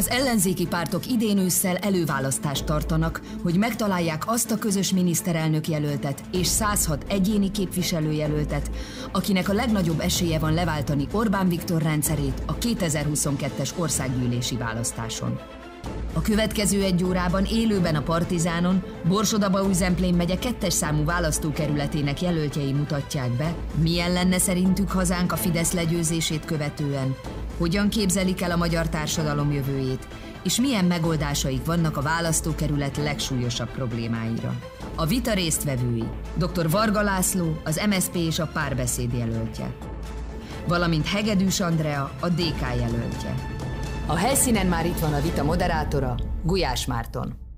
Az ellenzéki pártok idén ősszel előválasztást tartanak, hogy megtalálják azt a közös miniszterelnök jelöltet és 106 egyéni képviselőjelöltet, akinek a legnagyobb esélye van leváltani Orbán Viktor rendszerét a 2022-es országgyűlési választáson. A következő egy órában élőben a Partizánon Borsodaba-Újzemplén megye kettes számú választókerületének jelöltjei mutatják be, milyen lenne szerintük hazánk a Fidesz legyőzését követően, hogyan képzelik el a magyar társadalom jövőjét, és milyen megoldásaik vannak a választókerület legsúlyosabb problémáira. A vita résztvevői dr. Varga László, az MSP és a párbeszéd jelöltje, valamint Hegedűs Andrea, a DK jelöltje. A helyszínen már itt van a vita moderátora, Gulyás Márton.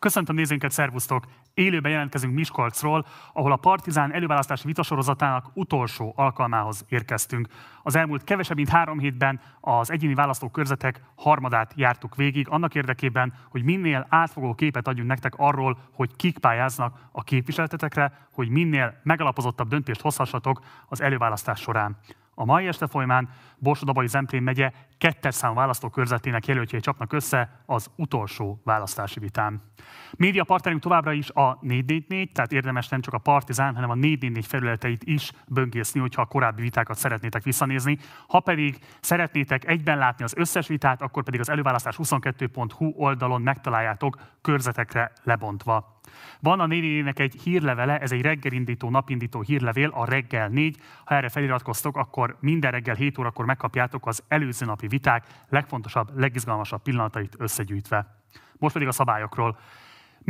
Köszöntöm nézőinket, szervusztok! Élőben jelentkezünk Miskolcról, ahol a Partizán előválasztási vitasorozatának utolsó alkalmához érkeztünk. Az elmúlt kevesebb, mint három hétben az egyéni választókörzetek harmadát jártuk végig, annak érdekében, hogy minél átfogó képet adjunk nektek arról, hogy kik pályáznak a képviseletetekre, hogy minél megalapozottabb döntést hozhassatok az előválasztás során. A mai este folyamán Borsod-Abai Zemplén megye kettes szám választókörzetének jelöltjei csapnak össze az utolsó választási vitán. Média partnerünk továbbra is a 444, tehát érdemes nem csak a Partizán, hanem a 444 felületeit is böngészni, hogyha a korábbi vitákat szeretnétek visszanézni. Ha pedig szeretnétek egyben látni az összes vitát, akkor pedig az előválasztás22.hu oldalon megtaláljátok körzetekre lebontva. Van a nénének egy hírlevele, ez egy reggelindító, napindító hírlevél, a reggel 4. Ha erre feliratkoztok, akkor minden reggel 7 órakor megkapjátok az előző napi viták legfontosabb, legizgalmasabb pillanatait összegyűjtve. Most pedig a szabályokról.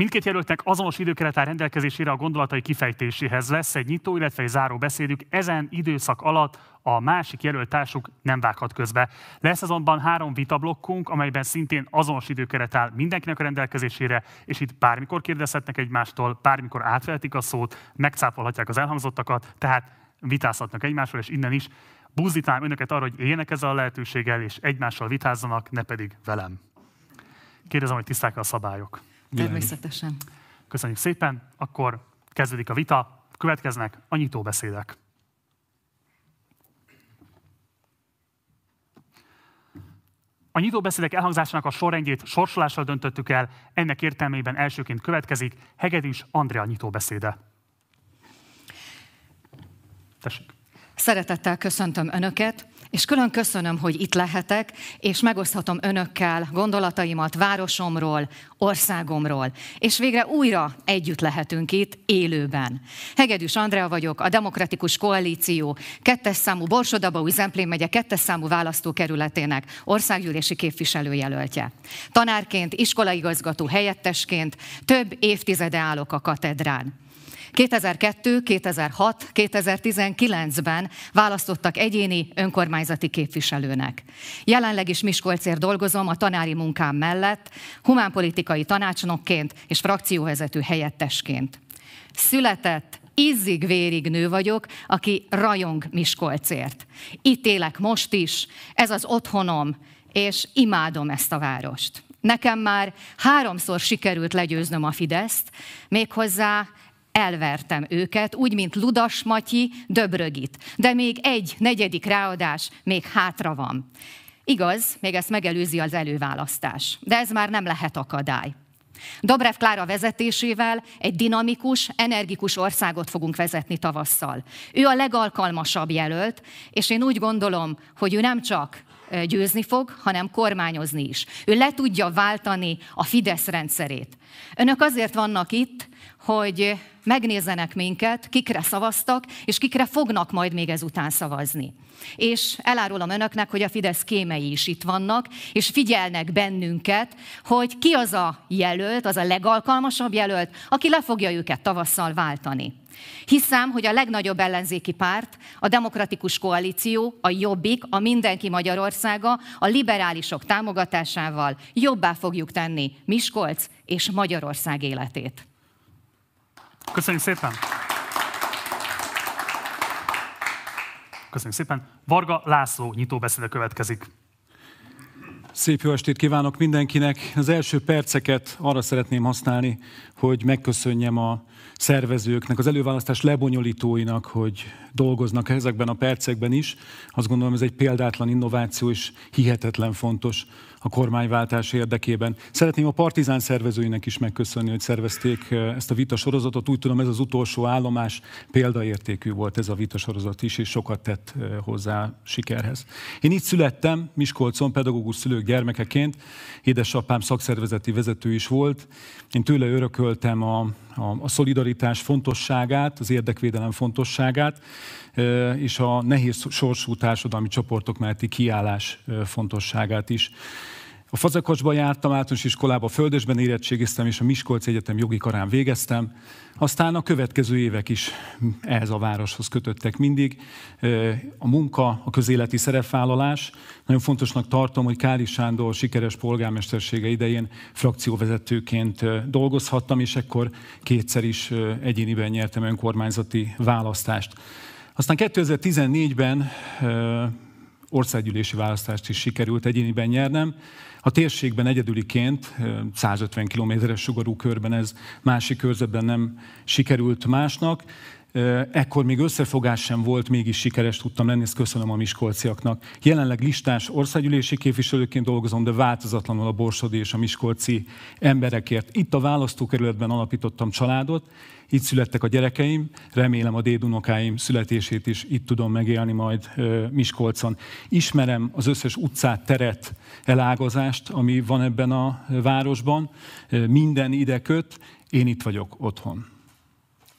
Mindkét jelöltnek azonos időkeret áll rendelkezésére a gondolatai kifejtéséhez lesz egy nyitó, illetve egy záró beszédük. Ezen időszak alatt a másik jelölt társuk nem vághat közbe. Lesz azonban három vitablokkunk, amelyben szintén azonos időkeret áll mindenkinek a rendelkezésére, és itt bármikor kérdezhetnek egymástól, bármikor átvehetik a szót, megcáfolhatják az elhangzottakat, tehát vitázhatnak egymásról, és innen is buzdítám önöket arra, hogy éljenek ezzel a lehetőséggel, és egymással vitázzanak, ne pedig velem. Kérdezem, hogy tiszták a szabályok. Természetesen. Köszönjük szépen. Akkor kezdődik a vita. Következnek a nyitóbeszédek. A nyitóbeszédek elhangzásának a sorrendjét sorsolással döntöttük el, ennek értelmében elsőként következik Hegedűs Andrea nyitóbeszéde. Tessék. Szeretettel köszöntöm Önöket, és külön köszönöm, hogy itt lehetek, és megoszthatom önökkel gondolataimat városomról, országomról. És végre újra együtt lehetünk itt, élőben. Hegedűs Andrea vagyok, a Demokratikus Koalíció kettes számú Borsodaba, Zemplén megye kettes számú választókerületének országgyűlési képviselőjelöltje. Tanárként, iskolaigazgató helyettesként több évtizede állok a katedrán. 2002, 2006, 2019-ben választottak egyéni önkormányzati képviselőnek. Jelenleg is Miskolcért dolgozom a tanári munkám mellett, humánpolitikai tanácsnokként és frakcióvezető helyettesként. Született, izzig-vérig nő vagyok, aki rajong Miskolcért. Itt élek most is, ez az otthonom, és imádom ezt a várost. Nekem már háromszor sikerült legyőznöm a Fideszt, méghozzá elvertem őket, úgy, mint Ludas Matyi Döbrögit. De még egy negyedik ráadás még hátra van. Igaz, még ezt megelőzi az előválasztás, de ez már nem lehet akadály. Dobrev Klára vezetésével egy dinamikus, energikus országot fogunk vezetni tavasszal. Ő a legalkalmasabb jelölt, és én úgy gondolom, hogy ő nem csak győzni fog, hanem kormányozni is. Ő le tudja váltani a Fidesz rendszerét. Önök azért vannak itt, hogy megnézzenek minket, kikre szavaztak, és kikre fognak majd még ezután szavazni. És elárulom önöknek, hogy a Fidesz kémei is itt vannak, és figyelnek bennünket, hogy ki az a jelölt, az a legalkalmasabb jelölt, aki le fogja őket tavasszal váltani. Hiszem, hogy a legnagyobb ellenzéki párt, a Demokratikus Koalíció, a Jobbik, a Mindenki Magyarországa, a liberálisok támogatásával jobbá fogjuk tenni Miskolc és Magyarország életét. Köszönjük szépen! Köszönjük szépen. Varga László nyitóbeszéde következik. Szép jó estét kívánok mindenkinek. Az első perceket arra szeretném használni, hogy megköszönjem a szervezőknek, az előválasztás lebonyolítóinak, hogy dolgoznak ezekben a percekben is. Azt gondolom, ez egy példátlan innováció, és hihetetlen fontos a kormányváltás érdekében. Szeretném a Partizán szervezőinek is megköszönni, hogy szervezték eh, ezt a vitasorozatot. Úgy tudom, ez az utolsó állomás példaértékű volt ez a vitasorozat is, és sokat tett eh, hozzá sikerhez. Én itt születtem, Miskolcon, pedagógus szülők gyermekeként. Édesapám szakszervezeti vezető is volt. Én tőle örököltem a, a, a szolidaritás fontosságát, az érdekvédelem fontosságát, eh, és a nehéz sorsú társadalmi csoportok melletti kiállás fontosságát is. A Fazekocsban jártam, általános iskolába, Földösben érettségiztem, és a Miskolc Egyetem jogi karán végeztem. Aztán a következő évek is ehhez a városhoz kötöttek mindig. A munka, a közéleti szerepvállalás. Nagyon fontosnak tartom, hogy Káli Sándor sikeres polgármestersége idején frakcióvezetőként dolgozhattam, és ekkor kétszer is egyéniben nyertem önkormányzati választást. Aztán 2014-ben országgyűlési választást is sikerült egyéniben nyernem. A térségben egyedüliként, 150 kilométeres sugarú körben ez másik körzetben nem sikerült másnak. Ekkor még összefogás sem volt, mégis sikeres tudtam lenni, ezt köszönöm a miskolciaknak. Jelenleg listás országgyűlési képviselőként dolgozom, de változatlanul a borsodi és a miskolci emberekért. Itt a választókerületben alapítottam családot, itt születtek a gyerekeim, remélem a dédunokáim születését is itt tudom megélni majd Miskolcon. Ismerem az összes utcát, teret, elágazást, ami van ebben a városban. Minden ide köt, én itt vagyok otthon.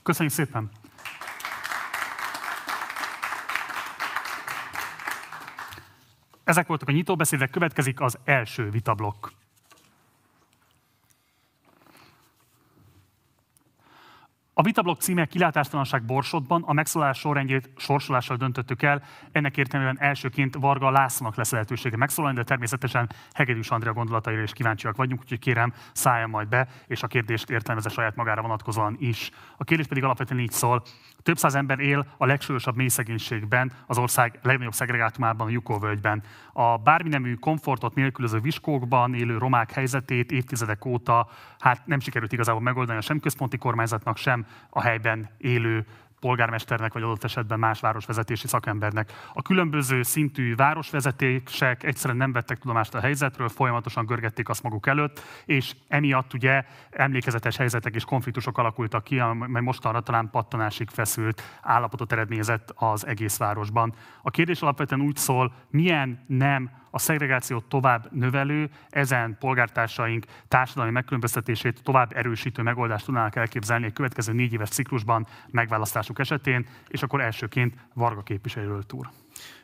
Köszönjük szépen! Ezek voltak a nyitóbeszédek, következik az első vitablokk. A vitablok címe Kilátástalanság Borsodban, a megszólalás sorrendjét sorsolással döntöttük el. Ennek értelmében elsőként Varga Lászlónak lesz lehetősége megszólalni, de természetesen Hegedűs Andrea gondolataira is kíváncsiak vagyunk, úgyhogy kérem, szálljon majd be, és a kérdést értelmezze saját magára vonatkozóan is. A kérdés pedig alapvetően így szól. Több száz ember él a legsúlyosabb mélyszegénységben, az ország legnagyobb szegregátumában, a Jukó-völgyben. A bárminemű komfortot nélkülöző viskókban élő romák helyzetét évtizedek óta hát nem sikerült igazából megoldani sem központi kormányzatnak, sem a helyben élő polgármesternek, vagy adott esetben más városvezetési szakembernek. A különböző szintű városvezetések egyszerűen nem vettek tudomást a helyzetről, folyamatosan görgették azt maguk előtt, és emiatt ugye emlékezetes helyzetek és konfliktusok alakultak ki, amely mostanra talán pattanásig feszült állapotot eredményezett az egész városban. A kérdés alapvetően úgy szól, milyen nem a szegregációt tovább növelő, ezen polgártársaink társadalmi megkülönböztetését tovább erősítő megoldást tudnának elképzelni a következő négy éves ciklusban megválasztásuk esetén, és akkor elsőként Varga képviselőről túr.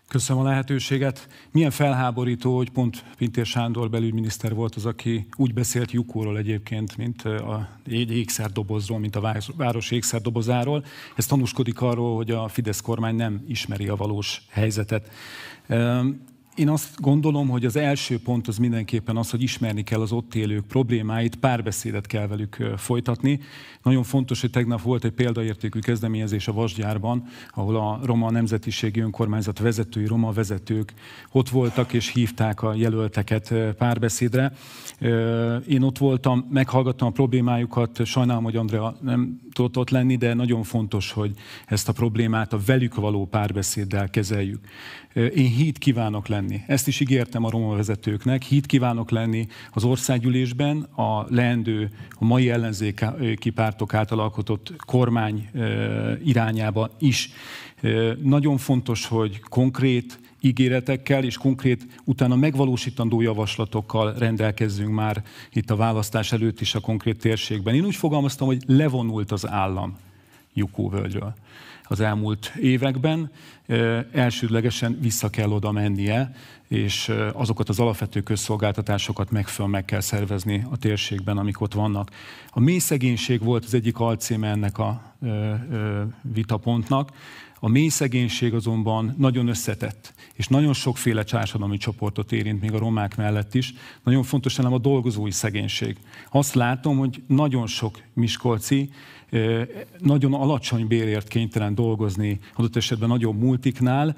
Köszönöm a lehetőséget. Milyen felháborító, hogy pont Pintér Sándor belügyminiszter volt az, aki úgy beszélt Jukóról egyébként, mint a ékszerdobozról, mint a város ékszerdobozáról. Ez tanúskodik arról, hogy a Fidesz kormány nem ismeri a valós helyzetet. Én azt gondolom, hogy az első pont az mindenképpen az, hogy ismerni kell az ott élők problémáit, párbeszédet kell velük folytatni. Nagyon fontos, hogy tegnap volt egy példaértékű kezdeményezés a Vasgyárban, ahol a Roma Nemzetiségi Önkormányzat vezetői, roma vezetők ott voltak és hívták a jelölteket párbeszédre. Én ott voltam, meghallgattam a problémájukat, sajnálom, hogy Andrea nem tudott ott lenni, de nagyon fontos, hogy ezt a problémát a velük való párbeszéddel kezeljük. Én híd kívánok lenni. Ezt is ígértem a roma vezetőknek. Híd kívánok lenni az országgyűlésben, a leendő, a mai ellenzéki pártok által alkotott kormány irányába is. Nagyon fontos, hogy konkrét ígéretekkel és konkrét utána megvalósítandó javaslatokkal rendelkezzünk már itt a választás előtt is a konkrét térségben. Én úgy fogalmaztam, hogy levonult az állam Jukóvölgyről az elmúlt években. Elsődlegesen vissza kell oda mennie, és azokat az alapvető közszolgáltatásokat megfelelően meg kell szervezni a térségben, amik ott vannak. A mély szegénység volt az egyik alcíme ennek a vitapontnak. A mély szegénység azonban nagyon összetett, és nagyon sokféle társadalmi csoportot érint, még a romák mellett is. Nagyon fontos nem a dolgozói szegénység. Azt látom, hogy nagyon sok miskolci nagyon alacsony bérért kénytelen dolgozni, adott esetben nagyon multiknál,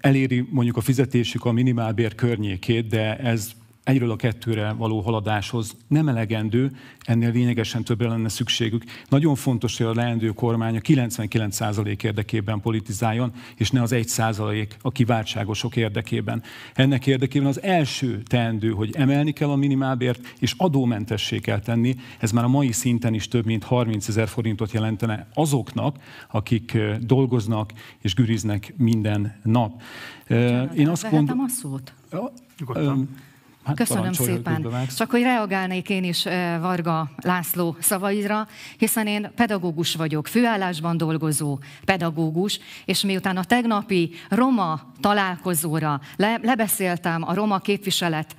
eléri mondjuk a fizetésük a minimálbér környékét, de ez egyről a kettőre való haladáshoz nem elegendő, ennél lényegesen többre lenne szükségük. Nagyon fontos, hogy a leendő kormány a 99% érdekében politizáljon, és ne az 1% a kiváltságosok érdekében. Ennek érdekében az első teendő, hogy emelni kell a minimálbért, és adómentessé kell tenni. Ez már a mai szinten is több mint 30 ezer forintot jelentene azoknak, akik dolgoznak és güriznek minden nap. Én azt gondolom... a szót? Nyugodtan. Hát Köszönöm szépen. Csak hogy reagálnék én is Varga László szavaira, hiszen én pedagógus vagyok, főállásban dolgozó pedagógus, és miután a tegnapi roma találkozóra le, lebeszéltem a roma képviselet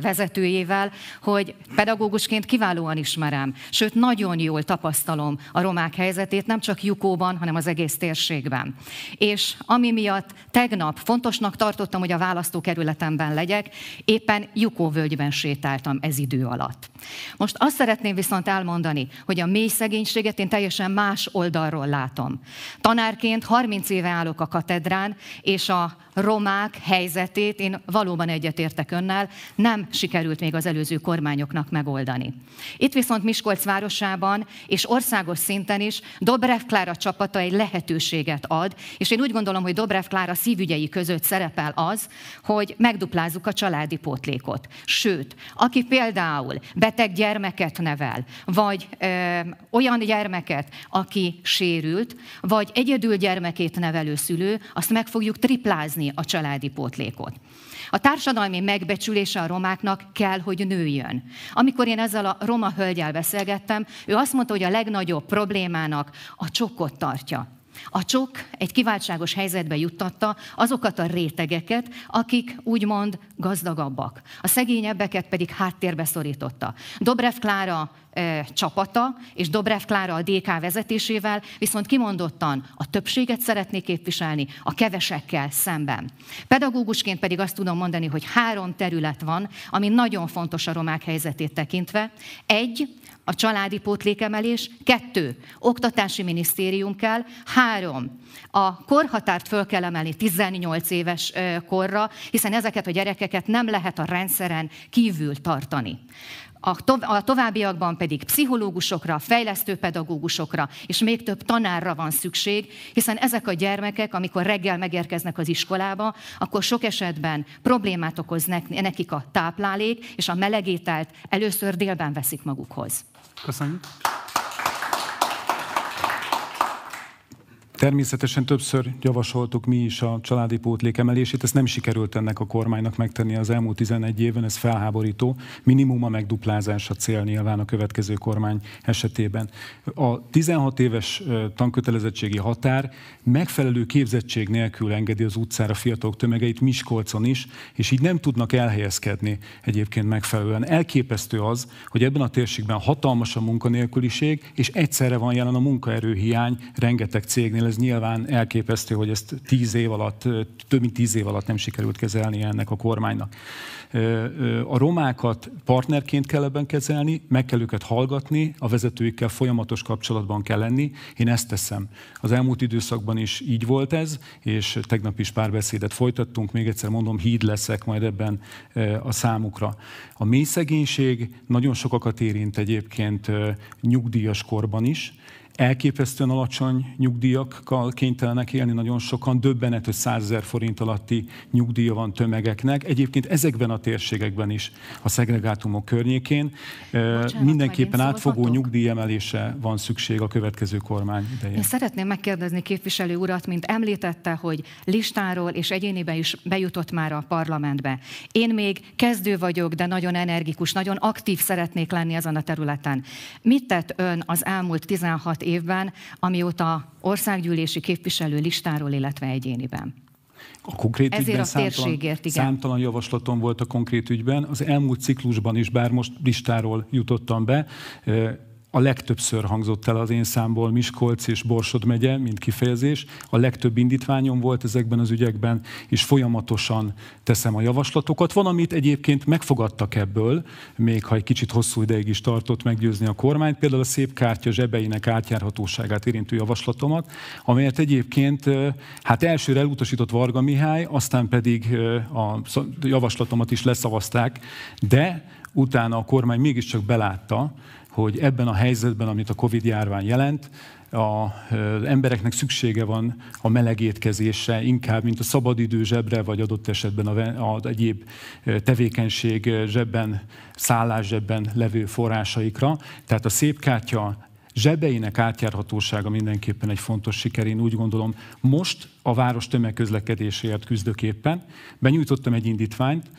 vezetőjével, hogy pedagógusként kiválóan ismerem, sőt nagyon jól tapasztalom a romák helyzetét, nem csak Jukóban, hanem az egész térségben. És ami miatt tegnap fontosnak tartottam, hogy a választókerületemben legyek, éppen Jukó völgyben sétáltam ez idő alatt. Most azt szeretném viszont elmondani, hogy a mély szegénységet én teljesen más oldalról látom. Tanárként 30 éve állok a katedrán, és a romák helyzetét én valóban egyetértek önnel, nem sikerült még az előző kormányoknak megoldani. Itt viszont Miskolc városában és országos szinten is Dobrev Klára csapata egy lehetőséget ad, és én úgy gondolom, hogy Dobrev Klára szívügyei között szerepel az, hogy megduplázzuk a családi pótlékot. Sőt, aki például beteg gyermeket nevel, vagy ö, olyan gyermeket, aki sérült, vagy egyedül gyermekét nevelő szülő, azt meg fogjuk triplázni a családi pótlékot. A társadalmi megbecsülése a romáknak kell, hogy nőjön. Amikor én ezzel a roma hölgyel beszélgettem, ő azt mondta, hogy a legnagyobb problémának a csokkot tartja. A csok egy kiváltságos helyzetbe juttatta azokat a rétegeket, akik úgymond gazdagabbak. A szegényebbeket pedig háttérbe szorította. Dobrev Klára e, csapata és Dobrev Klára a DK vezetésével viszont kimondottan a többséget szeretné képviselni a kevesekkel szemben. Pedagógusként pedig azt tudom mondani, hogy három terület van, ami nagyon fontos a romák helyzetét tekintve. Egy, a családi pótlékemelés, kettő, oktatási minisztérium kell, három, a korhatárt föl kell emelni 18 éves korra, hiszen ezeket a gyerekeket nem lehet a rendszeren kívül tartani. A továbbiakban pedig pszichológusokra, fejlesztő pedagógusokra és még több tanárra van szükség, hiszen ezek a gyermekek, amikor reggel megérkeznek az iskolába, akkor sok esetben problémát okoz nekik a táplálék, és a melegételt először délben veszik magukhoz. Köszönjük. Természetesen többször javasoltuk mi is a családi pótlék emelését, ezt nem sikerült ennek a kormánynak megtenni az elmúlt 11 évben, ez felháborító. Minimum a megduplázás a cél nyilván a következő kormány esetében. A 16 éves tankötelezettségi határ megfelelő képzettség nélkül engedi az utcára fiatalok tömegeit Miskolcon is, és így nem tudnak elhelyezkedni egyébként megfelelően. Elképesztő az, hogy ebben a térségben hatalmas a munkanélküliség, és egyszerre van jelen a munkaerőhiány rengeteg cégnél ez nyilván elképesztő, hogy ezt tíz év alatt, több mint tíz év alatt nem sikerült kezelni ennek a kormánynak. A romákat partnerként kell ebben kezelni, meg kell őket hallgatni, a vezetőikkel folyamatos kapcsolatban kell lenni. Én ezt teszem. Az elmúlt időszakban is így volt ez, és tegnap is pár beszédet folytattunk, még egyszer mondom, híd leszek majd ebben a számukra. A mély szegénység nagyon sokakat érint egyébként nyugdíjas korban is, elképesztően alacsony nyugdíjakkal kénytelenek élni nagyon sokan, döbbenet, hogy 100 ezer forint alatti nyugdíja van tömegeknek. Egyébként ezekben a térségekben is, a szegregátumok környékén Bocsánat, mindenképpen átfogó nyugdíjemelése van szükség a következő kormány idején. Én szeretném megkérdezni képviselő urat, mint említette, hogy listáról és egyéniben is bejutott már a parlamentbe. Én még kezdő vagyok, de nagyon energikus, nagyon aktív szeretnék lenni ezen a területen. Mit tett ön az elmúlt 16 évben, amióta országgyűlési képviselő listáról, illetve egyéniben. A konkrét Ezért ügyben a számtalan, igen. számtalan javaslatom volt a konkrét ügyben. Az elmúlt ciklusban is, bár most listáról jutottam be, a legtöbbször hangzott el az én számból Miskolc és Borsod megye, mint kifejezés. A legtöbb indítványom volt ezekben az ügyekben, és folyamatosan teszem a javaslatokat. Van, amit egyébként megfogadtak ebből, még ha egy kicsit hosszú ideig is tartott meggyőzni a kormányt, például a szép kártya zsebeinek átjárhatóságát érintő javaslatomat, amelyet egyébként hát elsőre elutasított Varga Mihály, aztán pedig a javaslatomat is leszavazták, de utána a kormány mégiscsak belátta, hogy ebben a helyzetben, amit a Covid járvány jelent, az embereknek szüksége van a meleg étkezésre, inkább, mint a szabadidő zsebre, vagy adott esetben az egyéb tevékenység zsebben, szállás zsebben levő forrásaikra. Tehát a szép kártya zsebeinek átjárhatósága mindenképpen egy fontos siker. Én úgy gondolom, most a város tömegközlekedéséért küzdök éppen. Benyújtottam egy indítványt,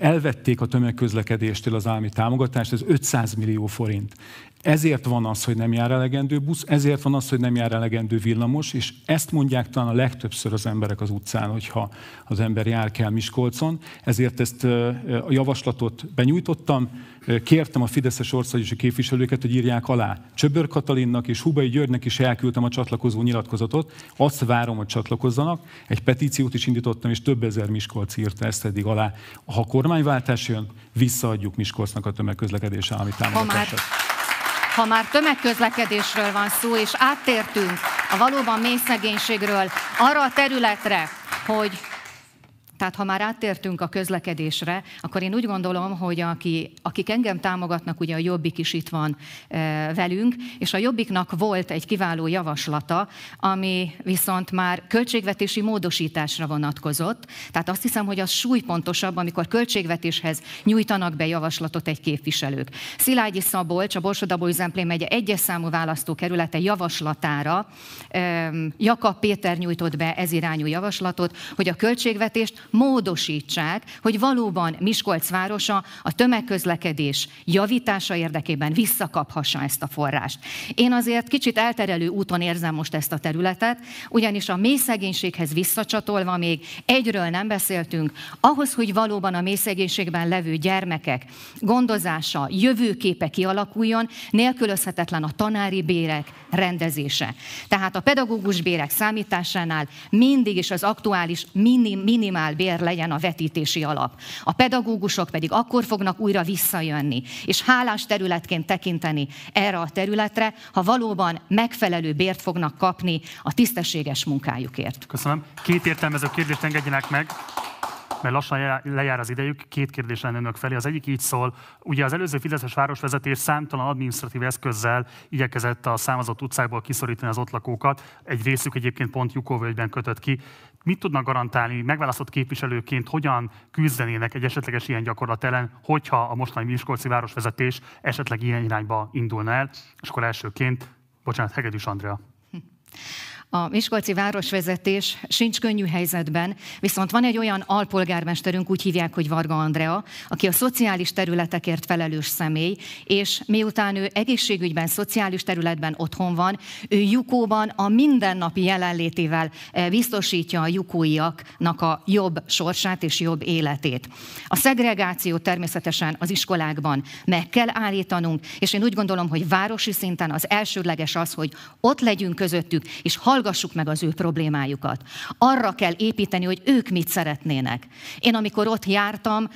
elvették a tömegközlekedéstől az állami támogatást, ez 500 millió forint. Ezért van az, hogy nem jár elegendő busz, ezért van az, hogy nem jár elegendő villamos, és ezt mondják talán a legtöbbször az emberek az utcán, hogyha az ember jár kell Miskolcon. Ezért ezt a javaslatot benyújtottam, kértem a Fideszes országgyűlési képviselőket, hogy írják alá. Csöbör Katalinnak és Hubai Györgynek is elküldtem a csatlakozó nyilatkozatot, azt várom, hogy csatlakozzanak. Egy petíciót is indítottam, és több ezer Miskolc írta ezt eddig alá. Ha kormányváltás jön, visszaadjuk Miskolcnak a tömegközlekedés állami támogatását. Ha már tömegközlekedésről van szó, és áttértünk a valóban mély szegénységről arra a területre, hogy tehát ha már áttértünk a közlekedésre, akkor én úgy gondolom, hogy aki, akik engem támogatnak, ugye a Jobbik is itt van e, velünk, és a Jobbiknak volt egy kiváló javaslata, ami viszont már költségvetési módosításra vonatkozott. Tehát azt hiszem, hogy az súlypontosabb, amikor költségvetéshez nyújtanak be javaslatot egy képviselők. Szilágyi Szabolcs, a Borsodabó Zemplén megye egyes számú választókerülete javaslatára e, Jakab Péter nyújtott be ez irányú javaslatot, hogy a költségvetést módosítsák, hogy valóban Miskolc városa a tömegközlekedés javítása érdekében visszakaphassa ezt a forrást. Én azért kicsit elterelő úton érzem most ezt a területet, ugyanis a mély visszacsatolva még egyről nem beszéltünk, ahhoz, hogy valóban a mély levő gyermekek gondozása, jövőképe kialakuljon, nélkülözhetetlen a tanári bérek rendezése. Tehát a pedagógus bérek számításánál mindig is az aktuális minim, minimál bér legyen a vetítési alap. A pedagógusok pedig akkor fognak újra visszajönni, és hálás területként tekinteni erre a területre, ha valóban megfelelő bért fognak kapni a tisztességes munkájukért. Köszönöm. Két értelmező kérdést engedjenek meg mert lassan lejár az idejük, két kérdés lenne önök felé. Az egyik így szól, ugye az előző Fideszes városvezetés számtalan adminisztratív eszközzel igyekezett a számozott utcákból kiszorítani az ott lakókat. Egy részük egyébként pont Jukovölgyben kötött ki. Mit tudnak garantálni megválasztott képviselőként, hogyan küzdenének egy esetleges ilyen gyakorlat ellen, hogyha a mostani Miskolci városvezetés esetleg ilyen irányba indulna el? És akkor elsőként, bocsánat, Hegedűs Andrea. A Miskolci városvezetés sincs könnyű helyzetben, viszont van egy olyan alpolgármesterünk, úgy hívják, hogy Varga Andrea, aki a szociális területekért felelős személy, és miután ő egészségügyben, szociális területben otthon van, ő Jukóban a mindennapi jelenlétével eh, biztosítja a jukóiaknak a jobb sorsát és jobb életét. A szegregáció természetesen az iskolákban meg kell állítanunk, és én úgy gondolom, hogy városi szinten az elsődleges az, hogy ott legyünk közöttük, és hallgassuk meg az ő problémájukat. Arra kell építeni, hogy ők mit szeretnének. Én amikor ott jártam,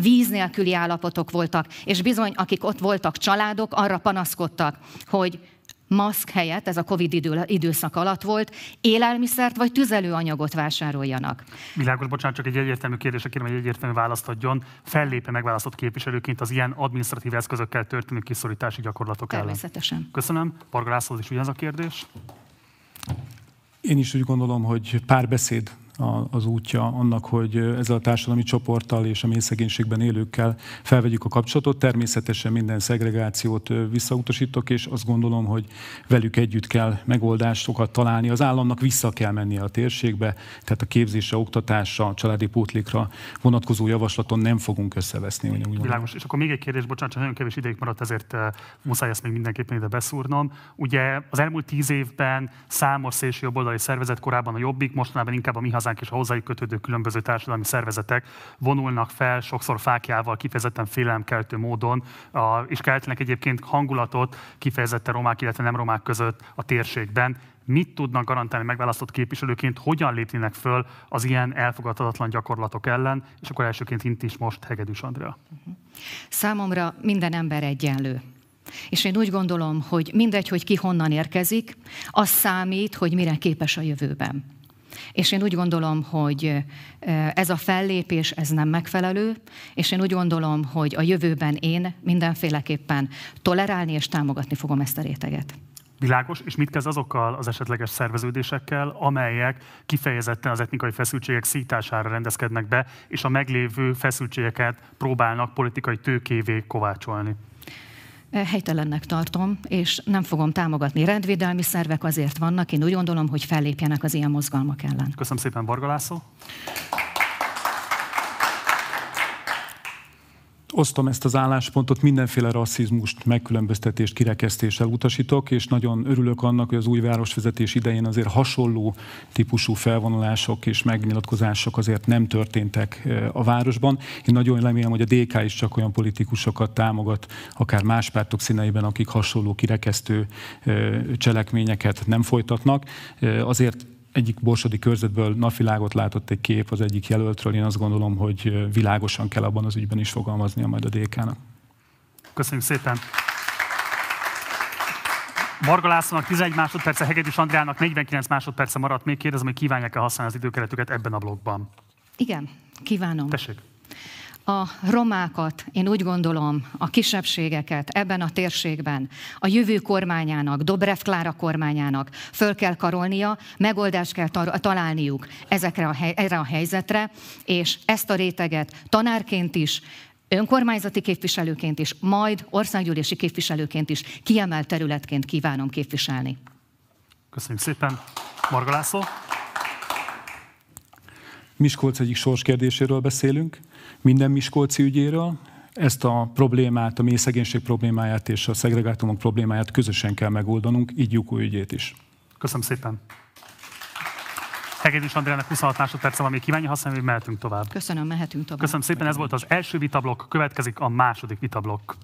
víz nélküli állapotok voltak, és bizony, akik ott voltak családok, arra panaszkodtak, hogy maszk helyett, ez a Covid idő, időszak alatt volt, élelmiszert vagy tüzelőanyagot vásároljanak. Világos, bocsánat, csak egy egyértelmű kérdésre kérem, hogy egyértelmű választ adjon. Fellépe megválasztott képviselőként az ilyen administratív eszközökkel történő kiszorítási gyakorlatok Természetesen. ellen. Köszönöm. Pargalászhoz is ugyanaz a kérdés. Én is úgy gondolom, hogy párbeszéd az útja annak, hogy ezzel a társadalmi csoporttal és a mélyszegénységben élőkkel felvegyük a kapcsolatot. Természetesen minden szegregációt visszautasítok, és azt gondolom, hogy velük együtt kell megoldásokat találni. Az államnak vissza kell mennie a térségbe, tehát a képzésre, oktatásra, családi pótlékra vonatkozó javaslaton nem fogunk összeveszni. Úgy Világos. És akkor még egy kérdés, bocsánat, csak nagyon kevés ideig maradt, ezért muszáj ezt még mindenképpen ide beszúrnom. Ugye az elmúlt tíz évben számos szélső jobboldali szervezet, korábban a Jobbik, mostanában inkább a Mi hozzánk és a hozzájuk kötődő különböző társadalmi szervezetek vonulnak fel, sokszor fákjával, kifejezetten félelemkeltő módon, és keltenek egyébként hangulatot kifejezetten romák, illetve nem romák között a térségben mit tudnak garantálni megválasztott képviselőként, hogyan lépnének föl az ilyen elfogadhatatlan gyakorlatok ellen, és akkor elsőként int is most Hegedűs Andrea. Számomra minden ember egyenlő. És én úgy gondolom, hogy mindegy, hogy ki honnan érkezik, az számít, hogy mire képes a jövőben. És én úgy gondolom, hogy ez a fellépés, ez nem megfelelő, és én úgy gondolom, hogy a jövőben én mindenféleképpen tolerálni és támogatni fogom ezt a réteget. Világos, és mit kezd azokkal az esetleges szerveződésekkel, amelyek kifejezetten az etnikai feszültségek szítására rendezkednek be, és a meglévő feszültségeket próbálnak politikai tőkévé kovácsolni? Helytelennek tartom, és nem fogom támogatni. Rendvédelmi szervek azért vannak, én úgy gondolom, hogy fellépjenek az ilyen mozgalmak ellen. Köszönöm szépen, László. Osztom ezt az álláspontot, mindenféle rasszizmust, megkülönböztetést, kirekesztéssel utasítok, és nagyon örülök annak, hogy az új városvezetés idején azért hasonló típusú felvonulások és megnyilatkozások azért nem történtek a városban. Én nagyon remélem, hogy a DK is csak olyan politikusokat támogat, akár más pártok színeiben, akik hasonló kirekesztő cselekményeket nem folytatnak. Azért egyik borsodi körzetből napvilágot látott egy kép az egyik jelöltről. Én azt gondolom, hogy világosan kell abban az ügyben is fogalmaznia majd a DK-nak. Köszönjük szépen! Marga Lászlónak 11 másodperce, Hegedűs Andrának 49 másodperce maradt. Még kérdezem, hogy kívánják-e használni az időkeretüket ebben a blogban? Igen, kívánom. Tessék a romákat, én úgy gondolom, a kisebbségeket ebben a térségben a jövő kormányának, Dobrev Klára kormányának föl kell karolnia, megoldást kell találniuk ezekre a, erre a helyzetre, és ezt a réteget tanárként is, önkormányzati képviselőként is, majd országgyűlési képviselőként is kiemelt területként kívánom képviselni. Köszönjük szépen. Marga László. Miskolc egyik sorskérdéséről beszélünk minden Miskolci ügyéről. Ezt a problémát, a mély szegénység problémáját és a szegregátumok problémáját közösen kell megoldanunk, így Jukó ügyét is. Köszönöm szépen. Hegedűs Andrának 26 másodperc van, még kívánja használni, hogy mehetünk tovább. Köszönöm, mehetünk tovább. Köszönöm szépen, ez volt az első vitablok, következik a második vitablok.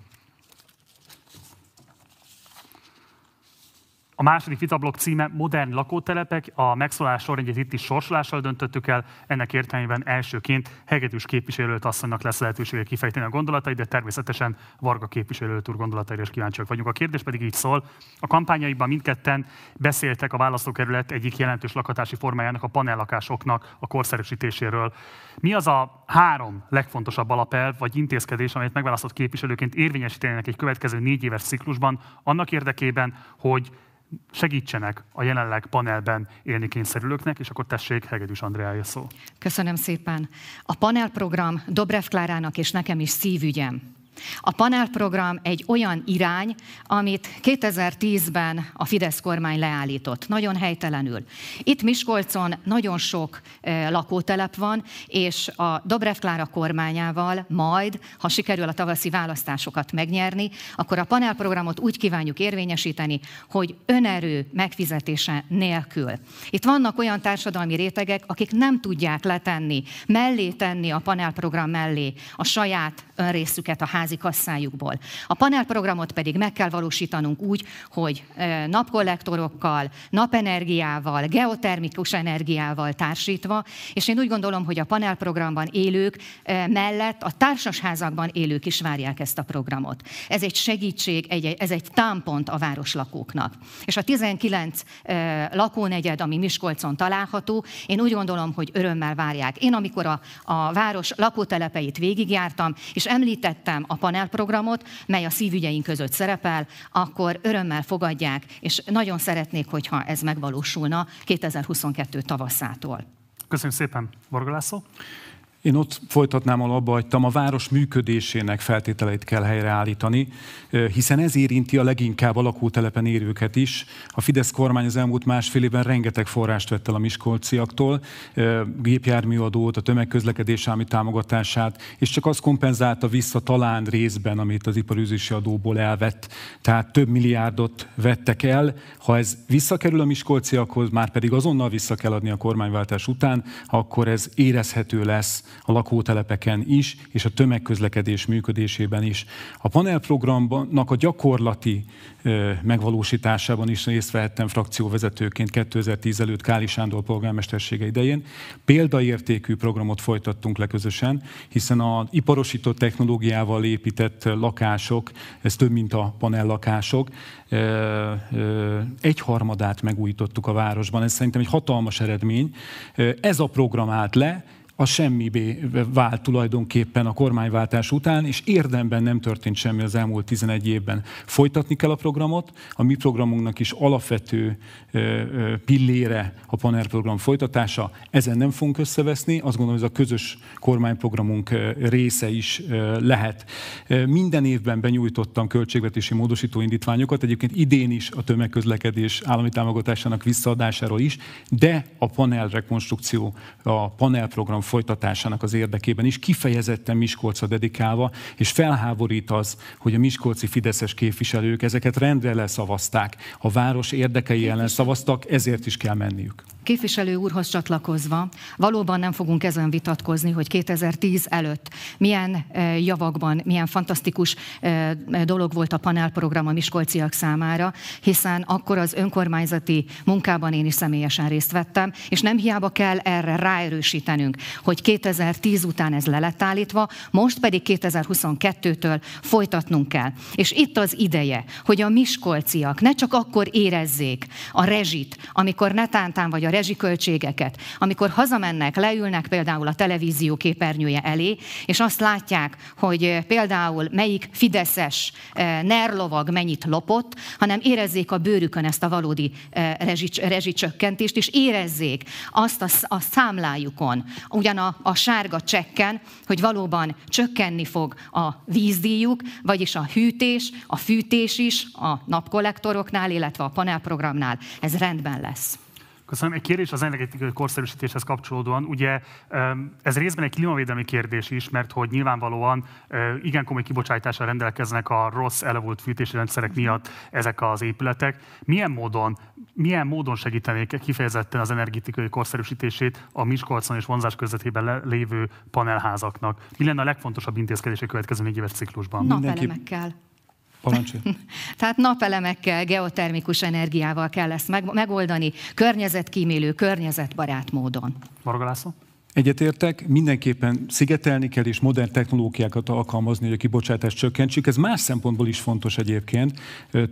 A második vitablok címe Modern lakótelepek, a megszólás sorrendjét itt is sorsolással döntöttük el, ennek értelmében elsőként Hegedűs képviselőt asszonynak lesz lehetősége kifejteni a gondolatait, de természetesen Varga képviselőt úr gondolatai is kíváncsiak vagyunk. A kérdés pedig így szól, a kampányaiban mindketten beszéltek a választókerület egyik jelentős lakatási formájának a panellakásoknak a korszerűsítéséről. Mi az a három legfontosabb alapelv vagy intézkedés, amelyet megválasztott képviselőként érvényesítenének egy következő négy éves ciklusban, annak érdekében, hogy segítsenek a jelenleg panelben élni kényszerülőknek, és akkor tessék, Hegedűs Andreája szó. Köszönöm szépen. A panelprogram Dobrev Klárának és nekem is szívügyem. A panelprogram egy olyan irány, amit 2010-ben a Fidesz kormány leállított, nagyon helytelenül. Itt Miskolcon nagyon sok lakótelep van, és a Dobrev Klára kormányával majd, ha sikerül a tavaszi választásokat megnyerni, akkor a panelprogramot úgy kívánjuk érvényesíteni, hogy önerő megfizetése nélkül. Itt vannak olyan társadalmi rétegek, akik nem tudják letenni, mellé tenni a panelprogram mellé a saját önrészüket a ház házi kasszájukból. A panelprogramot pedig meg kell valósítanunk úgy, hogy napkollektorokkal, napenergiával, geotermikus energiával társítva, és én úgy gondolom, hogy a panelprogramban élők mellett a társasházakban élők is várják ezt a programot. Ez egy segítség, ez egy támpont a városlakóknak. És a 19 lakónegyed, ami Miskolcon található, én úgy gondolom, hogy örömmel várják. Én amikor a, a város lakótelepeit végigjártam, és említettem a panelprogramot, mely a szívügyeink között szerepel, akkor örömmel fogadják, és nagyon szeretnék, hogyha ez megvalósulna 2022 tavaszától. Köszönjük szépen, Borgalászó. Én ott folytatnám, ahol abba hagytam, a város működésének feltételeit kell helyreállítani, hiszen ez érinti a leginkább a lakótelepen érőket is. A Fidesz kormány az elmúlt másfél évben rengeteg forrást vett el a miskolciaktól, gépjárműadót, a tömegközlekedés állami támogatását, és csak az kompenzálta vissza talán részben, amit az iparűzési adóból elvett. Tehát több milliárdot vettek el. Ha ez visszakerül a miskolciakhoz, már pedig azonnal vissza kell adni a kormányváltás után, akkor ez érezhető lesz a lakótelepeken is, és a tömegközlekedés működésében is. A panelprogramnak a gyakorlati megvalósításában is részt vehettem frakcióvezetőként 2010 előtt Káli Sándor polgármestersége idején. Példaértékű programot folytattunk le közösen, hiszen az iparosított technológiával épített lakások, ez több, mint a panellakások, egyharmadát megújítottuk a városban. Ez szerintem egy hatalmas eredmény. Ez a program állt le, a semmibe vált tulajdonképpen a kormányváltás után, és érdemben nem történt semmi az elmúlt 11 évben. Folytatni kell a programot, a mi programunknak is alapvető pillére a PANER program folytatása, ezen nem fogunk összeveszni, azt gondolom, hogy ez a közös kormányprogramunk része is lehet. Minden évben benyújtottam költségvetési módosító indítványokat, egyébként idén is a tömegközlekedés állami támogatásának visszaadásáról is, de a panel rekonstrukció, a panel program folytatásának az érdekében is, kifejezetten Miskolcra dedikálva, és felháborít az, hogy a miskolci fideszes képviselők ezeket rendre leszavazták. A város érdekei ellen szavaztak, ezért is kell menniük. Képviselő úrhoz csatlakozva, valóban nem fogunk ezen vitatkozni, hogy 2010 előtt milyen eh, javakban, milyen fantasztikus eh, dolog volt a panelprogram a miskolciak számára, hiszen akkor az önkormányzati munkában én is személyesen részt vettem, és nem hiába kell erre ráerősítenünk, hogy 2010 után ez le lett állítva, most pedig 2022-től folytatnunk kell. És itt az ideje, hogy a miskolciak ne csak akkor érezzék a rezsit, amikor netántán vagy a rezsiköltségeket, amikor hazamennek, leülnek például a televízió képernyője elé, és azt látják, hogy például melyik fideszes nerlovag mennyit lopott, hanem érezzék a bőrükön ezt a valódi rezsicsökkentést, és érezzék azt a, a számlájukon, ugyan a, a sárga csekken, hogy valóban csökkenni fog a vízdíjuk, vagyis a hűtés, a fűtés is a napkollektoroknál, illetve a panelprogramnál. Ez rendben lesz. Köszönöm. Egy kérdés az energetikai korszerűsítéshez kapcsolódóan. Ugye ez részben egy klímavédelmi kérdés is, mert hogy nyilvánvalóan igen komoly kibocsátással rendelkeznek a rossz elavult fűtési rendszerek miatt ezek az épületek. Milyen módon, milyen módon segítenék kifejezetten az energetikai korszerűsítését a Miskolcon és vonzás közvetében lévő panelházaknak? Mi lenne a legfontosabb intézkedés a következő négy éves ciklusban? Napelemekkel. Parancsolj. Tehát napelemekkel, geotermikus energiával kell ezt megoldani, környezetkímélő, környezetbarát módon. Marga László? Egyetértek, mindenképpen szigetelni kell és modern technológiákat alkalmazni, hogy a kibocsátást csökkentsük. Ez más szempontból is fontos egyébként.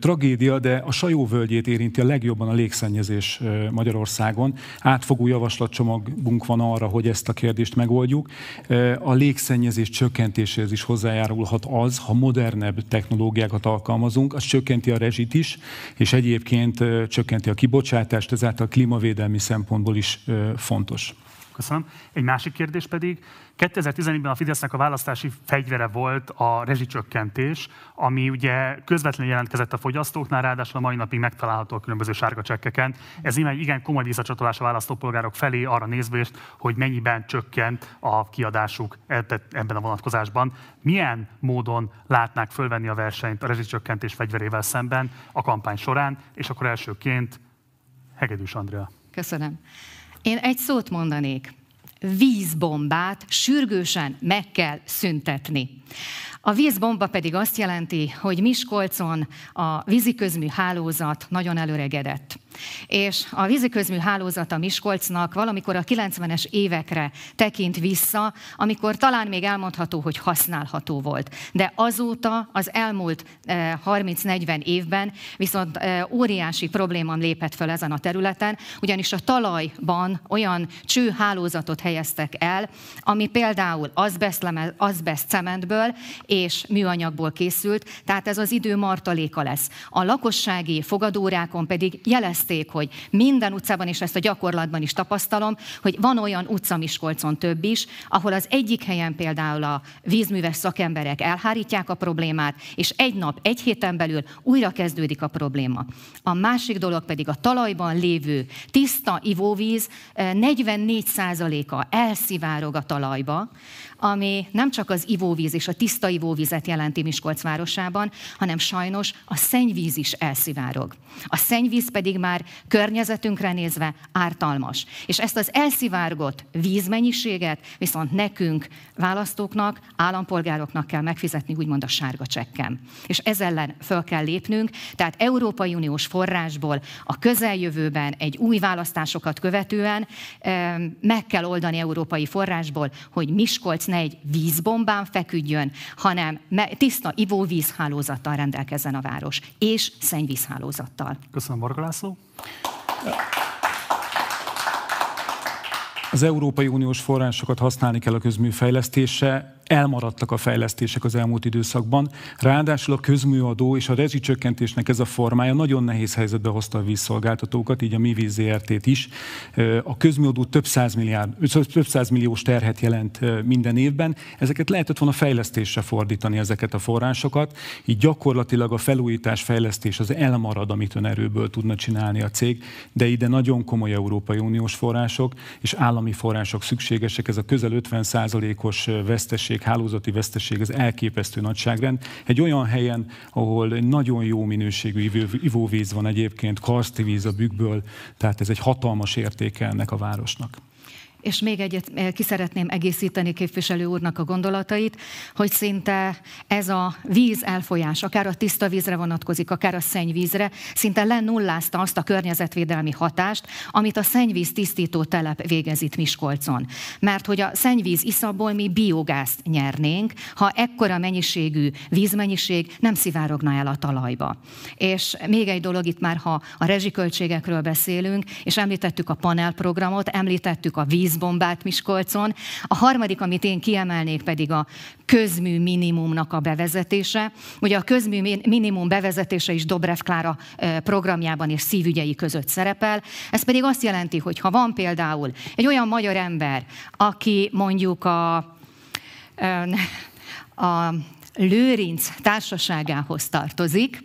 Tragédia, de a sajóvölgyét érinti a legjobban a légszennyezés Magyarországon. Átfogó javaslatcsomagunk van arra, hogy ezt a kérdést megoldjuk. A légszennyezés csökkentéséhez is hozzájárulhat az, ha modernebb technológiákat alkalmazunk, az csökkenti a rezsit is, és egyébként csökkenti a kibocsátást, ezáltal klímavédelmi szempontból is fontos. Köszönöm. Egy másik kérdés pedig, 2014-ben a Fidesznek a választási fegyvere volt a rezsicsökkentés, ami ugye közvetlenül jelentkezett a fogyasztóknál, ráadásul a mai napig megtalálható a különböző sárga csekkeken. Ez egy igen komoly visszacsatolás a választópolgárok felé arra nézvést, hogy mennyiben csökkent a kiadásuk ebben a vonatkozásban. Milyen módon látnák fölvenni a versenyt a rezsicsökkentés fegyverével szemben a kampány során, és akkor elsőként Hegedűs Andrea. Köszönöm. Én egy szót mondanék. Vízbombát sürgősen meg kell szüntetni. A vízbomba pedig azt jelenti, hogy Miskolcon a víziközmű hálózat nagyon előregedett. És a víziközmű a Miskolcnak valamikor a 90-es évekre tekint vissza, amikor talán még elmondható, hogy használható volt. De azóta, az elmúlt 30-40 eh, évben viszont eh, óriási probléma lépett fel ezen a területen, ugyanis a talajban olyan csőhálózatot helyeztek el, ami például azbest cementből és műanyagból készült, tehát ez az idő martaléka lesz. A lakossági fogadórákon pedig jelez érezték, hogy minden utcában, és ezt a gyakorlatban is tapasztalom, hogy van olyan utca Miskolcon több is, ahol az egyik helyen például a vízműves szakemberek elhárítják a problémát, és egy nap, egy héten belül újra kezdődik a probléma. A másik dolog pedig a talajban lévő tiszta ivóvíz 44%-a eh, elszivárog a talajba, ami nem csak az ivóvíz és a tiszta ivóvizet jelenti Miskolc városában, hanem sajnos a szennyvíz is elszivárog. A szennyvíz pedig már környezetünkre nézve ártalmas. És ezt az elszivárgott vízmennyiséget viszont nekünk, választóknak, állampolgároknak kell megfizetni, úgymond a sárga csekkem. És ez ellen föl kell lépnünk, tehát Európai Uniós forrásból a közeljövőben egy új választásokat követően meg kell oldani európai forrásból, hogy Miskolc ne egy vízbombán feküdjön, hanem tiszta ivóvízhálózattal rendelkezzen a város, és szennyvízhálózattal. Köszönöm, Varga László. Az Európai Uniós forrásokat használni kell a közműfejlesztésre, elmaradtak a fejlesztések az elmúlt időszakban. Ráadásul a közműadó és a rezsicsökkentésnek ez a formája nagyon nehéz helyzetbe hozta a vízszolgáltatókat, így a mi víz ZRT-t is. A közműadó több száz, milliárd, több száz milliós terhet jelent minden évben. Ezeket lehetett volna fejlesztésre fordítani ezeket a forrásokat, így gyakorlatilag a felújítás, fejlesztés az elmarad, amit önerőből tudna csinálni a cég, de ide nagyon komoly Európai Uniós források és állami források szükségesek. Ez a közel 50 os veszteség, hálózati veszteség, ez elképesztő nagyságrend. Egy olyan helyen, ahol nagyon jó minőségű ivóvíz van egyébként, karszti víz a bükkből, tehát ez egy hatalmas értéke ennek a városnak. És még egyet eh, ki szeretném egészíteni képviselő úrnak a gondolatait, hogy szinte ez a víz elfolyás, akár a tiszta vízre vonatkozik, akár a szennyvízre, szinte lenullázta azt a környezetvédelmi hatást, amit a szennyvíz tisztító telep végez itt Miskolcon. Mert hogy a szennyvíz iszabból mi biogázt nyernénk, ha ekkora mennyiségű vízmennyiség nem szivárogna el a talajba. És még egy dolog itt már, ha a rezsiköltségekről beszélünk, és említettük a panelprogramot, említettük a víz vízbombát Miskolcon. A harmadik, amit én kiemelnék pedig a közmű minimumnak a bevezetése. Ugye a közmű minimum bevezetése is Dobrev Klára programjában és szívügyei között szerepel. Ez pedig azt jelenti, hogy ha van például egy olyan magyar ember, aki mondjuk a, a Lőrinc társaságához tartozik,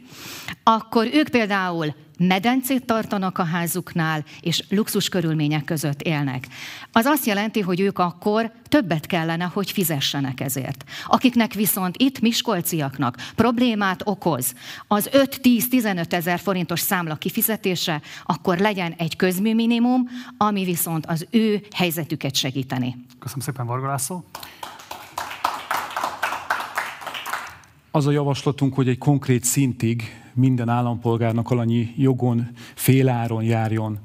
akkor ők például medencét tartanak a házuknál, és luxus körülmények között élnek. Az azt jelenti, hogy ők akkor többet kellene, hogy fizessenek ezért. Akiknek viszont itt miskolciaknak problémát okoz az 5-10-15 ezer forintos számla kifizetése, akkor legyen egy közműminimum, ami viszont az ő helyzetüket segíteni. Köszönöm szépen, Varga László. Az a javaslatunk, hogy egy konkrét szintig minden állampolgárnak alanyi jogon, féláron járjon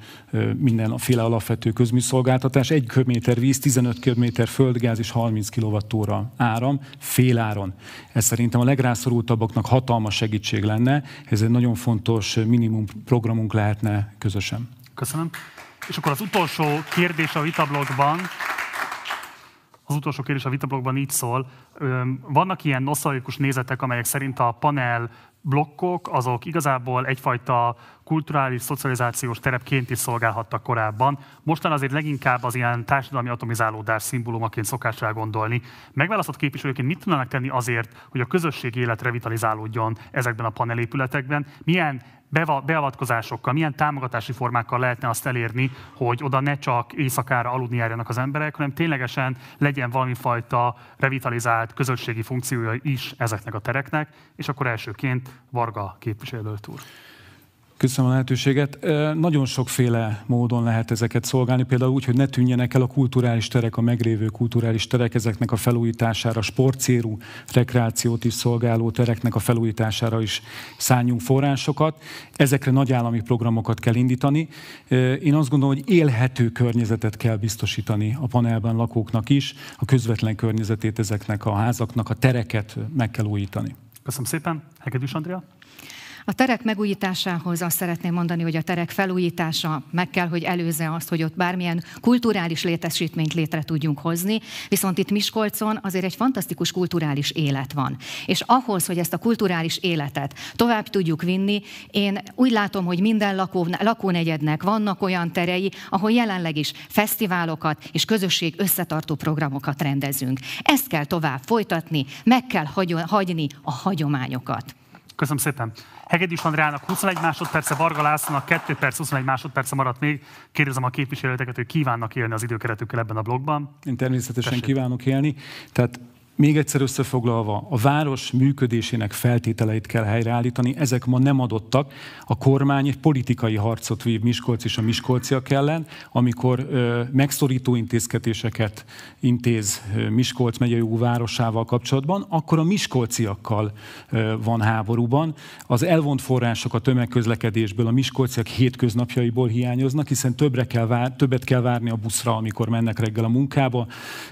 minden a féle alapvető közműszolgáltatás. Egy köbméter víz, 15 köbméter földgáz és 30 kWh áram féláron. Ez szerintem a legrászorultabbaknak hatalmas segítség lenne. Ez egy nagyon fontos minimum programunk lehetne közösen. Köszönöm. És akkor az utolsó kérdés a vitablogban az utolsó kérdés a vitablogban így szól. Vannak ilyen nosztalikus nézetek, amelyek szerint a panel blokkok, azok igazából egyfajta kulturális, szocializációs terepként is szolgálhattak korábban. Mostan azért leginkább az ilyen társadalmi atomizálódás szimbólumaként szokás rá gondolni. Megválasztott képviselőként mit tudnának tenni azért, hogy a közösség élet revitalizálódjon ezekben a panelépületekben? Milyen beavatkozásokkal, milyen támogatási formákkal lehetne azt elérni, hogy oda ne csak éjszakára aludni járjanak az emberek, hanem ténylegesen legyen valami fajta revitalizált közösségi funkciója is ezeknek a tereknek, és akkor elsőként Varga képviselőt úr. Köszönöm a lehetőséget. Nagyon sokféle módon lehet ezeket szolgálni, például úgy, hogy ne tűnjenek el a kulturális terek, a meglévő kulturális terek, ezeknek a felújítására, sportcélú rekreációt is szolgáló tereknek a felújítására is szálljunk forrásokat. Ezekre nagy állami programokat kell indítani. Én azt gondolom, hogy élhető környezetet kell biztosítani a panelben lakóknak is, a közvetlen környezetét ezeknek a házaknak, a tereket meg kell újítani. Köszönöm szépen. Hegedűs Andrea. A terek megújításához azt szeretném mondani, hogy a terek felújítása meg kell, hogy előzze azt, hogy ott bármilyen kulturális létesítményt létre tudjunk hozni, viszont itt Miskolcon azért egy fantasztikus kulturális élet van. És ahhoz, hogy ezt a kulturális életet tovább tudjuk vinni, én úgy látom, hogy minden lakó, lakónegyednek vannak olyan terei, ahol jelenleg is fesztiválokat és közösség összetartó programokat rendezünk. Ezt kell tovább folytatni, meg kell hagyni a hagyományokat. Köszönöm szépen. Hegedűs Andrának 21 másodperce, Varga Lászlónak 2 perc, 21 másodperce maradt még. Kérdezem a képviselőteket, hogy kívánnak élni az időkeretükkel ebben a blogban. Én természetesen Tessék. kívánok élni. Tehát még egyszer összefoglalva, a város működésének feltételeit kell helyreállítani, ezek ma nem adottak. A kormány egy politikai harcot vív Miskolc és a miskolciak ellen, amikor ö, megszorító intézkedéseket intéz Miskolc megyei városával kapcsolatban, akkor a miskolciakkal ö, van háborúban. Az elvont források a tömegközlekedésből, a miskolciak hétköznapjaiból hiányoznak, hiszen többre kell vár, többet kell várni a buszra, amikor mennek reggel a munkába,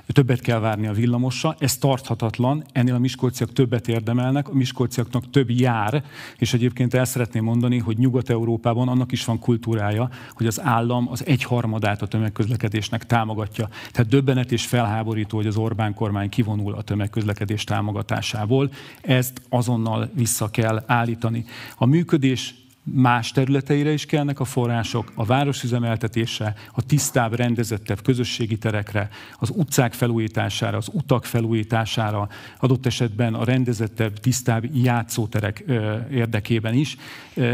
többet kell várni a villamosra. Ez tart tarthatatlan, ennél a miskolciak többet érdemelnek, a miskolciaknak több jár, és egyébként el szeretném mondani, hogy Nyugat-Európában annak is van kultúrája, hogy az állam az egyharmadát a tömegközlekedésnek támogatja. Tehát döbbenet és felháborító, hogy az Orbán kormány kivonul a tömegközlekedés támogatásából. Ezt azonnal vissza kell állítani. A működés más területeire is kellnek a források, a városüzemeltetése, a tisztább, rendezettebb közösségi terekre, az utcák felújítására, az utak felújítására, adott esetben a rendezettebb, tisztább játszóterek érdekében is.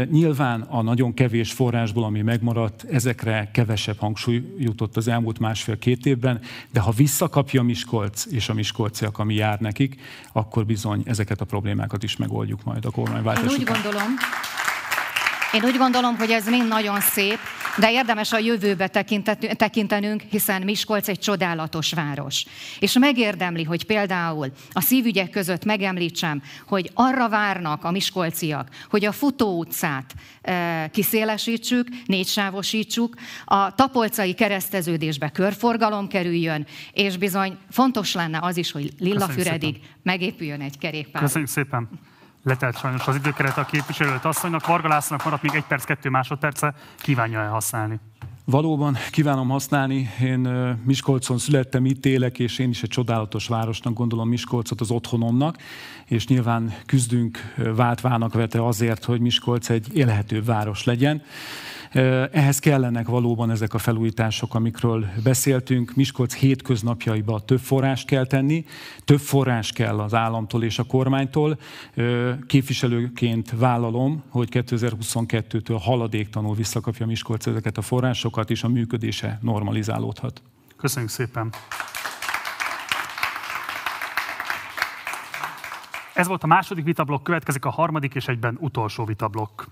Nyilván a nagyon kevés forrásból, ami megmaradt, ezekre kevesebb hangsúly jutott az elmúlt másfél-két évben, de ha visszakapja Miskolc és a miskolciak, ami jár nekik, akkor bizony ezeket a problémákat is megoldjuk majd a kormányváltás Én úgy gondolom, én úgy gondolom, hogy ez mind nagyon szép, de érdemes a jövőbe tekintenünk, hiszen Miskolc egy csodálatos város. És megérdemli, hogy például a szívügyek között megemlítsem, hogy arra várnak a miskolciak, hogy a Futó utcát e, kiszélesítsük, négysávosítsuk, a tapolcai kereszteződésbe körforgalom kerüljön, és bizony fontos lenne az is, hogy Lillafüredig megépüljön egy kerékpár. Köszönjük szépen! Letelt sajnos az időkeret a képviselőt asszonynak. Varga Lászlónak maradt még egy perc, kettő másodperce. Kívánja-e használni? Valóban kívánom használni. Én Miskolcon születtem, itt élek, és én is egy csodálatos városnak gondolom Miskolcot az otthonomnak, és nyilván küzdünk váltvának vete azért, hogy Miskolc egy élhető város legyen. Ehhez kellenek valóban ezek a felújítások, amikről beszéltünk. Miskolc hétköznapjaiba több forrás kell tenni, több forrás kell az államtól és a kormánytól. Képviselőként vállalom, hogy 2022-től haladéktanul visszakapja Miskolc ezeket a forrásokat, és a működése normalizálódhat. Köszönjük szépen! Ez volt a második vitablok, következik a harmadik és egyben utolsó vitablok.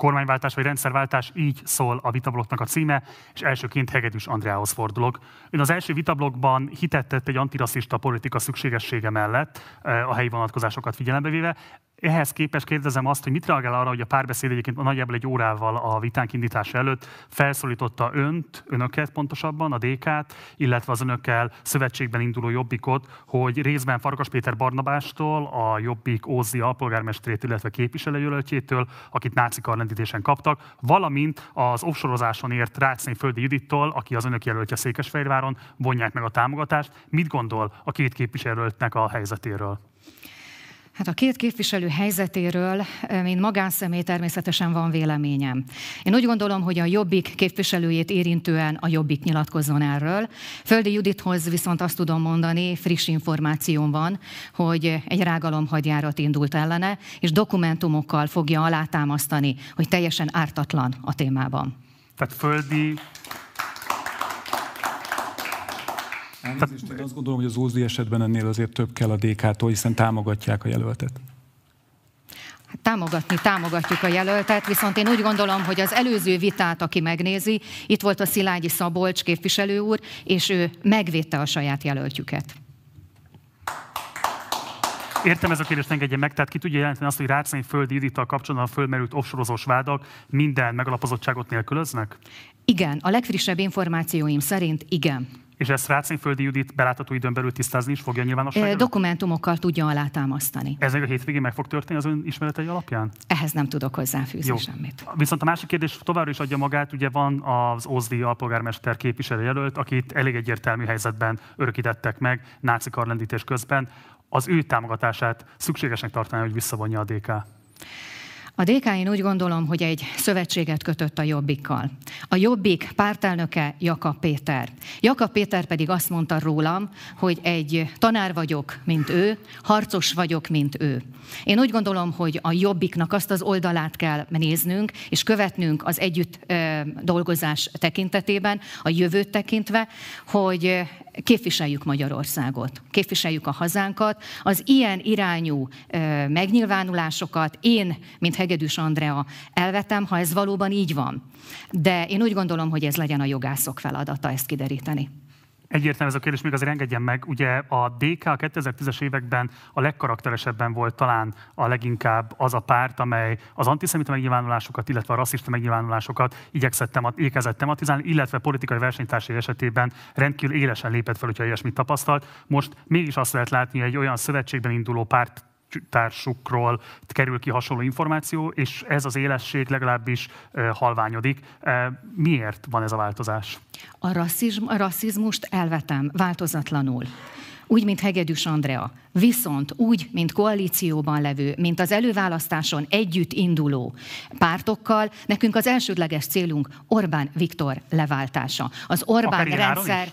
Kormányváltás vagy rendszerváltás, így szól a vitabloknak a címe, és elsőként Hegedűs Andreához fordulok. Ön az első vitablokban hitet tett egy antirasszista politika szükségessége mellett eh, a helyi vonatkozásokat figyelembe véve. Ehhez képest kérdezem azt, hogy mit reagál arra, hogy a párbeszéd egyébként nagyjából egy órával a vitánk indítása előtt felszólította önt, önöket pontosabban, a DK-t, illetve az önökkel szövetségben induló Jobbikot, hogy részben Farkas Péter Barnabástól, a Jobbik Ózzi alpolgármesterét, illetve képviselőjelöltjétől, akit náci karlendítésen kaptak, valamint az offsorozáson ért Rácné Földi Judittól, aki az önök jelöltje Székesfehérváron, vonják meg a támogatást. Mit gondol a két képviselőtnek a helyzetéről? Hát a két képviselő helyzetéről, mint magánszemély természetesen van véleményem. Én úgy gondolom, hogy a Jobbik képviselőjét érintően a Jobbik nyilatkozzon erről. Földi Judithoz viszont azt tudom mondani, friss információm van, hogy egy rágalomhagyjárat indult ellene, és dokumentumokkal fogja alátámasztani, hogy teljesen ártatlan a témában. Tehát Földi Elnézést, én azt gondolom, hogy az Ózdi esetben ennél azért több kell a DK-tól, hiszen támogatják a jelöltet. Hát támogatni, támogatjuk a jelöltet, viszont én úgy gondolom, hogy az előző vitát, aki megnézi, itt volt a Szilágyi Szabolcs képviselő úr, és ő megvédte a saját jelöltjüket. Értem ez a kérdést, engedje meg, tehát ki tudja jelenteni azt, hogy Rácnai földi Judittal kapcsolatban fölmerült offsorozós vádak minden megalapozottságot nélkülöznek? Igen, a legfrissebb információim szerint igen. És ezt Rácnyi Földi Judit belátható időn belül tisztázni is fogja nyilvánosságra? Dokumentumokkal tudja alátámasztani. Ez a hétvégén meg fog történni az ön ismeretei alapján? Ehhez nem tudok hozzáfűzni Jó. semmit. Viszont a másik kérdés továbbra is adja magát, ugye van az Ózdi alpolgármester képviselőjelölt, akit elég egyértelmű helyzetben örökítettek meg náci karlendítés közben. Az ő támogatását szükségesnek tartaná, hogy visszavonja a DK. A DK én úgy gondolom, hogy egy szövetséget kötött a Jobbikkal. A Jobbik pártelnöke Jakab Péter. Jakab Péter pedig azt mondta rólam, hogy egy tanár vagyok, mint ő, harcos vagyok, mint ő. Én úgy gondolom, hogy a Jobbiknak azt az oldalát kell néznünk, és követnünk az együtt dolgozás tekintetében, a jövőt tekintve, hogy képviseljük Magyarországot, képviseljük a hazánkat. Az ilyen irányú megnyilvánulásokat én, mint Hegedűs Andrea elvetem, ha ez valóban így van. De én úgy gondolom, hogy ez legyen a jogászok feladata ezt kideríteni. Egyértelmű ez a kérdés, még azért engedjen meg. Ugye a DK a 2010-es években a legkarakteresebben volt talán a leginkább az a párt, amely az antiszemita megnyilvánulásokat, illetve a rasszista megnyilvánulásokat igyekezett, temat, igyekezett tematizálni, illetve politikai versenytársai esetében rendkívül élesen lépett fel, hogyha ilyesmit tapasztalt. Most mégis azt lehet látni, hogy egy olyan szövetségben induló párt társukról kerül ki hasonló információ, és ez az élesség legalábbis halványodik. Miért van ez a változás? A, rasszizm, a rasszizmust elvetem változatlanul úgy, mint Hegedűs Andrea, viszont úgy, mint koalícióban levő, mint az előválasztáson együtt induló pártokkal, nekünk az elsődleges célunk Orbán Viktor leváltása. Az Orbán rendszer... Is?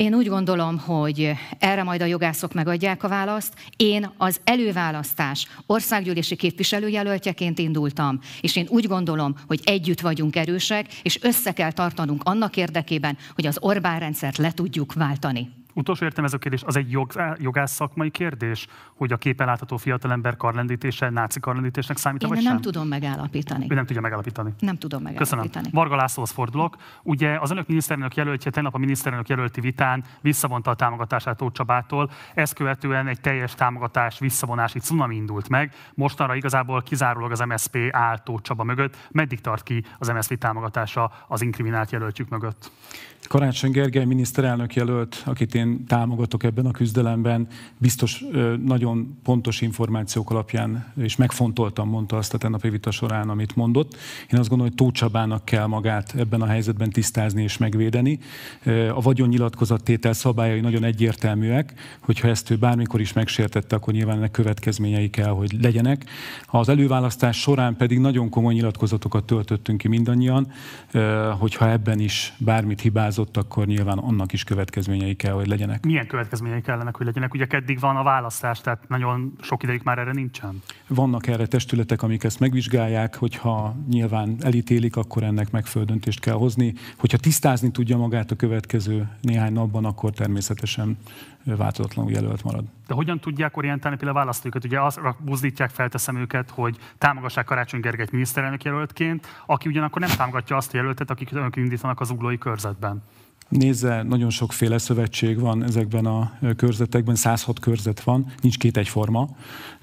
Én úgy gondolom, hogy erre majd a jogászok megadják a választ. Én az előválasztás országgyűlési képviselőjelöltjeként indultam, és én úgy gondolom, hogy együtt vagyunk erősek, és össze kell tartanunk annak érdekében, hogy az Orbán rendszert le tudjuk váltani. Utolsó értem ez a kérdés, az egy jog, jogász szakmai kérdés, hogy a képen látható fiatalember karlendítése náci karlendítésnek számít, Én vagy nem sem? tudom megállapítani. Ő nem tudja megállapítani. Nem tudom megállapítani. Köszönöm. Varga Lászlóhoz fordulok. Ugye az önök miniszterelnök jelöltje tegnap a miniszterelnök jelölti vitán visszavonta a támogatását Tóth Csabától. Ezt követően egy teljes támogatás visszavonási cunami indult meg. Mostanra igazából kizárólag az MSP áll Tóth Csaba mögött. Meddig tart ki az MSZP támogatása az inkriminált jelöltjük mögött? Karácsony Gergely miniszterelnök jelölt, akit én támogatok ebben a küzdelemben, biztos nagyon pontos információk alapján, és megfontoltam, mondta azt a tennapi vita során, amit mondott. Én azt gondolom, hogy Tóth Csabának kell magát ebben a helyzetben tisztázni és megvédeni. A vagyonnyilatkozattétel szabályai nagyon egyértelműek, hogyha ezt ő bármikor is megsértette, akkor nyilván ennek következményei kell, hogy legyenek. Az előválasztás során pedig nagyon komoly nyilatkozatokat töltöttünk ki mindannyian, hogyha ebben is bármit hibázott, hibázott, akkor nyilván annak is következményei kell, hogy legyenek. Milyen következményei kellenek, hogy legyenek? Ugye eddig van a választás, tehát nagyon sok ideig már erre nincsen. Vannak erre testületek, amik ezt megvizsgálják, hogyha nyilván elítélik, akkor ennek megfelelő döntést kell hozni. Hogyha tisztázni tudja magát a következő néhány napban, akkor természetesen változatlanul jelölt marad. De hogyan tudják orientálni például a választókat? Ugye azra buzdítják, felteszem őket, hogy támogassák Karácsony Gergelyt miniszterelnök jelöltként, aki ugyanakkor nem támogatja azt a jelöltet, akik önök indítanak az uglói körzetben. Nézze, nagyon sokféle szövetség van ezekben a körzetekben, 106 körzet van, nincs két egyforma,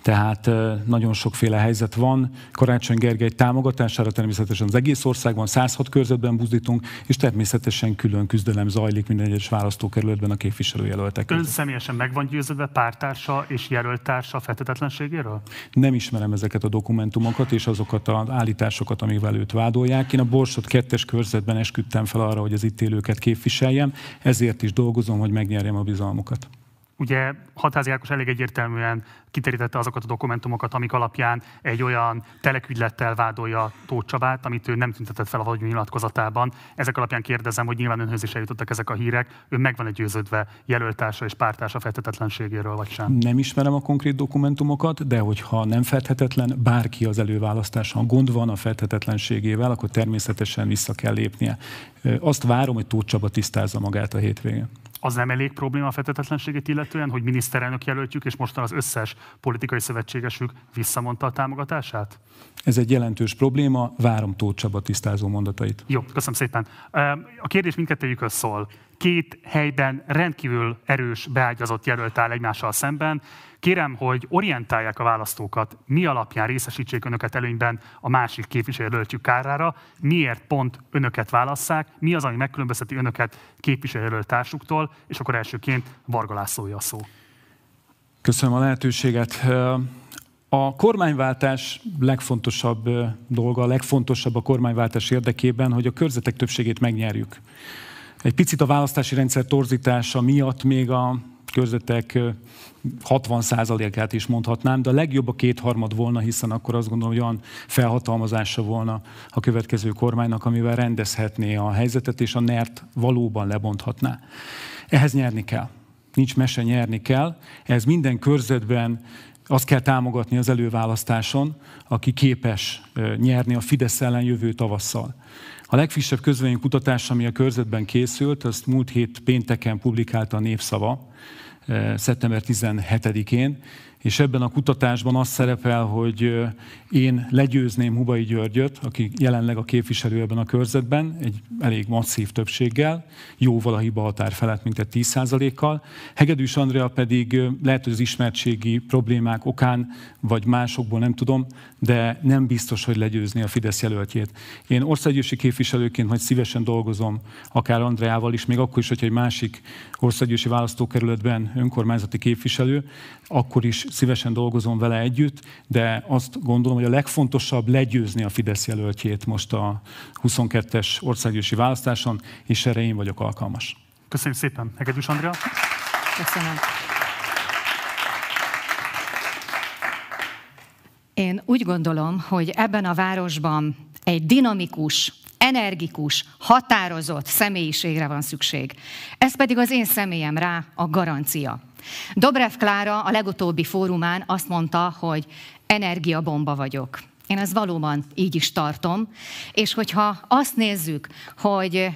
tehát nagyon sokféle helyzet van. Karácsony Gergely támogatására természetesen az egész országban 106 körzetben buzdítunk, és természetesen külön küzdelem zajlik minden egyes választókerületben a képviselőjelöltek. Ön személyesen meg van győződve pártársa és jelöltársa fetetetlenségéről? Nem ismerem ezeket a dokumentumokat és azokat az állításokat, amivel őt vádolják. Én a Borsot kettes körzetben esküdtem fel arra, hogy az itt élőket képviseljem, ezért is dolgozom, hogy megnyerjem a bizalmukat. Ugye Hatházi Ákos elég egyértelműen kiterítette azokat a dokumentumokat, amik alapján egy olyan telekügylettel vádolja Tóth Csabát, amit ő nem tüntetett fel a nyilatkozatában. Ezek alapján kérdezem, hogy nyilván önhöz is eljutottak ezek a hírek. Ő meg van egy győződve jelöltársa és pártársa feltetetlenségéről, vagy sem? Nem ismerem a konkrét dokumentumokat, de hogyha nem feltetetlen bárki az előválasztáson gond van a feltetetlenségével, akkor természetesen vissza kell lépnie. Azt várom, hogy Tóth Csaba tisztázza magát a hétvégén az nem elég probléma a fetetetlenséget illetően, hogy miniszterelnök jelöltjük, és mostan az összes politikai szövetségesük visszamondta a támogatását? Ez egy jelentős probléma, várom Tóth Csaba tisztázó mondatait. Jó, köszönöm szépen. A kérdés mindkettőjükhöz szól. két helyben rendkívül erős, beágyazott jelölt áll egymással szemben. Kérem, hogy orientálják a választókat, mi alapján részesítsék önöket előnyben a másik képviselőjelöltjük kárára, miért pont önöket válasszák, mi az, ami megkülönbözteti önöket képviselőjelölt társuktól, és akkor elsőként Varga Lászlója a szó. Köszönöm a lehetőséget. A kormányváltás legfontosabb dolga, a legfontosabb a kormányváltás érdekében, hogy a körzetek többségét megnyerjük. Egy picit a választási rendszer torzítása miatt még a körzetek 60%-át is mondhatnám, de a legjobb a kétharmad volna, hiszen akkor azt gondolom, hogy olyan felhatalmazása volna a következő kormánynak, amivel rendezhetné a helyzetet, és a NERT valóban lebonthatná. Ehhez nyerni kell. Nincs mese, nyerni kell. Ez minden körzetben azt kell támogatni az előválasztáson, aki képes nyerni a Fidesz ellen jövő tavasszal. A legfrissebb kutatás, ami a körzetben készült, azt múlt hét pénteken publikálta a Népszava, szeptember 17-én, és ebben a kutatásban az szerepel, hogy én legyőzném Hubai Györgyöt, aki jelenleg a képviselő ebben a körzetben, egy elég masszív többséggel, jóval a hiba határ felett, mint egy 10%-kal. Hegedűs Andrea pedig lehet, hogy az ismertségi problémák okán, vagy másokból nem tudom, de nem biztos, hogy legyőzni a Fidesz jelöltjét. Én országgyűlési képviselőként majd szívesen dolgozom akár Andreával is, még akkor is, hogyha egy másik országgyűlési választókerületben önkormányzati képviselő, akkor is szívesen dolgozom vele együtt, de azt gondolom, hogy a legfontosabb legyőzni a Fidesz jelöltjét most a 22-es országgyűlési választáson, és erre én vagyok alkalmas. Köszönjük szépen. Hegedűs Andrea. Köszönöm. Én úgy gondolom, hogy ebben a városban egy dinamikus, energikus, határozott személyiségre van szükség. Ez pedig az én személyem rá a garancia. Dobrev Klára a legutóbbi fórumán azt mondta, hogy energiabomba vagyok. Én ezt valóban így is tartom, és hogyha azt nézzük, hogy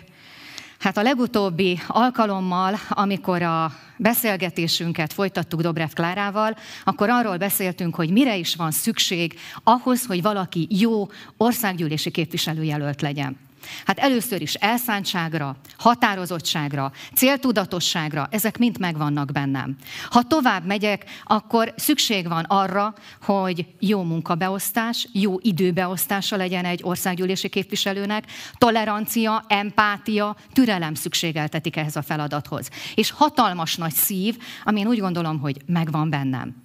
Hát a legutóbbi alkalommal, amikor a beszélgetésünket folytattuk Dobrev Klárával, akkor arról beszéltünk, hogy mire is van szükség ahhoz, hogy valaki jó országgyűlési képviselőjelölt legyen. Hát először is elszántságra, határozottságra, céltudatosságra, ezek mind megvannak bennem. Ha tovább megyek, akkor szükség van arra, hogy jó munkabeosztás, jó időbeosztása legyen egy országgyűlési képviselőnek, tolerancia, empátia, türelem szükségeltetik ehhez a feladathoz. És hatalmas nagy szív, amin úgy gondolom, hogy megvan bennem.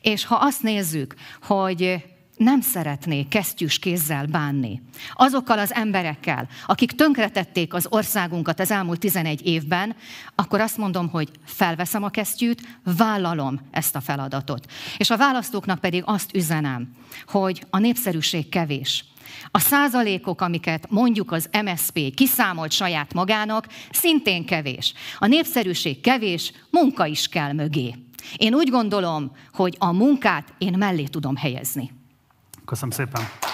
És ha azt nézzük, hogy nem szeretnék kesztyűs kézzel bánni. Azokkal az emberekkel, akik tönkretették az országunkat az elmúlt 11 évben, akkor azt mondom, hogy felveszem a kesztyűt, vállalom ezt a feladatot. És a választóknak pedig azt üzenem, hogy a népszerűség kevés. A százalékok, amiket mondjuk az MSP kiszámolt saját magának, szintén kevés. A népszerűség kevés, munka is kell mögé. Én úgy gondolom, hogy a munkát én mellé tudom helyezni. Köszönöm szépen.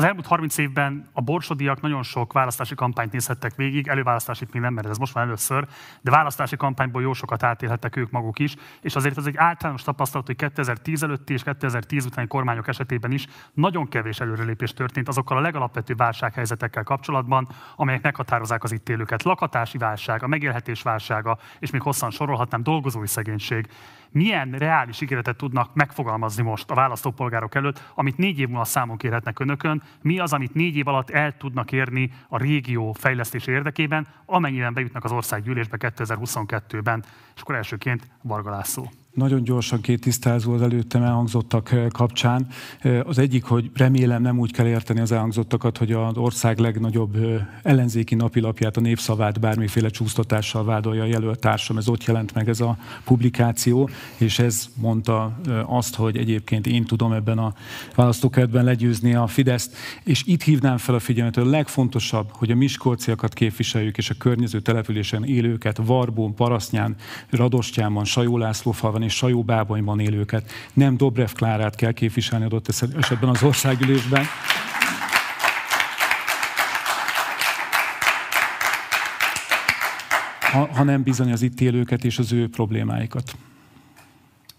Az elmúlt 30 évben a borsodiak nagyon sok választási kampányt nézhettek végig, előválasztási még nem, mert ez most van először, de választási kampányból jó sokat átélhettek ők maguk is, és azért ez egy általános tapasztalat, hogy 2010 előtti és 2010 utáni kormányok esetében is nagyon kevés előrelépés történt azokkal a legalapvetőbb válsághelyzetekkel kapcsolatban, amelyek meghatározzák az itt élőket. Lakatási válság, a megélhetés válsága, és még hosszan sorolhatnám, dolgozói szegénység milyen reális ígéretet tudnak megfogalmazni most a választópolgárok előtt, amit négy év múlva számon kérhetnek önökön, mi az, amit négy év alatt el tudnak érni a régió fejlesztése érdekében, amennyiben bejutnak az országgyűlésbe 2022-ben. És akkor elsőként Varga László. Nagyon gyorsan két tisztázó az előttem elhangzottak eh, kapcsán. Eh, az egyik, hogy remélem nem úgy kell érteni az elhangzottakat, hogy az ország legnagyobb eh, ellenzéki napilapját, a népszavát bármiféle csúsztatással vádolja a jelölt. Ez ott jelent meg ez a publikáció, és ez mondta azt, hogy egyébként én tudom ebben a választókertben legyőzni a Fideszt. És itt hívnám fel a figyelmet, hogy a legfontosabb, hogy a miskolciakat képviseljük, és a környező településen élőket, Varbón, Parasznyán, Radostyában, Sajó Lászlófalvan és Sajóbábonyban élőket. Nem Dobrev Klárát kell képviselni adott esetben az országgyűlésben. Ha, hanem bizony az itt élőket és az ő problémáikat.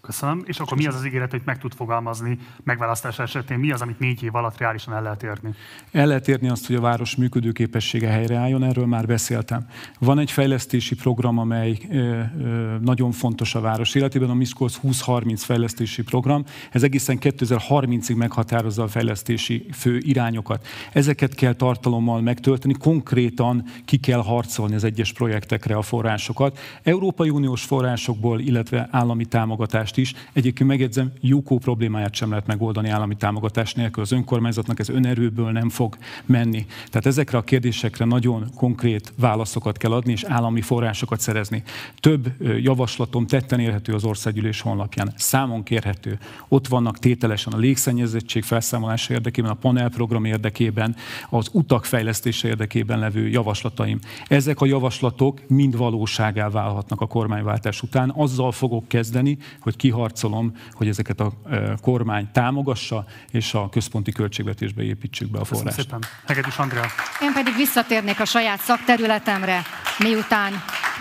Köszönöm. És akkor mi az az ígéret, hogy meg tud fogalmazni megválasztás esetén? Mi az, amit négy év alatt reálisan el lehet érni? El lehet érni azt, hogy a város működőképessége helyreálljon, erről már beszéltem. Van egy fejlesztési program, amely ö, ö, nagyon fontos a város életében, a Miskolc 2030 fejlesztési program. Ez egészen 2030-ig meghatározza a fejlesztési fő irányokat. Ezeket kell tartalommal megtölteni, konkrétan ki kell harcolni az egyes projektekre a forrásokat. Európai Uniós forrásokból, illetve állami támogatás támogatást is. Egyébként megjegyzem, Jukó problémáját sem lehet megoldani állami támogatás nélkül. Az önkormányzatnak ez önerőből nem fog menni. Tehát ezekre a kérdésekre nagyon konkrét válaszokat kell adni, és állami forrásokat szerezni. Több javaslatom tetten érhető az országgyűlés honlapján. Számon kérhető. Ott vannak tételesen a légszennyezettség felszámolása érdekében, a panelprogram érdekében, az utak fejlesztése érdekében levő javaslataim. Ezek a javaslatok mind valóságá válhatnak a kormányváltás után. Azzal fogok kezdeni, hogy kiharcolom, hogy ezeket a e, kormány támogassa, és a központi költségvetésbe építsük be a forrást. Köszönöm szépen. Hegedűs Andrea. Én pedig visszatérnék a saját szakterületemre, miután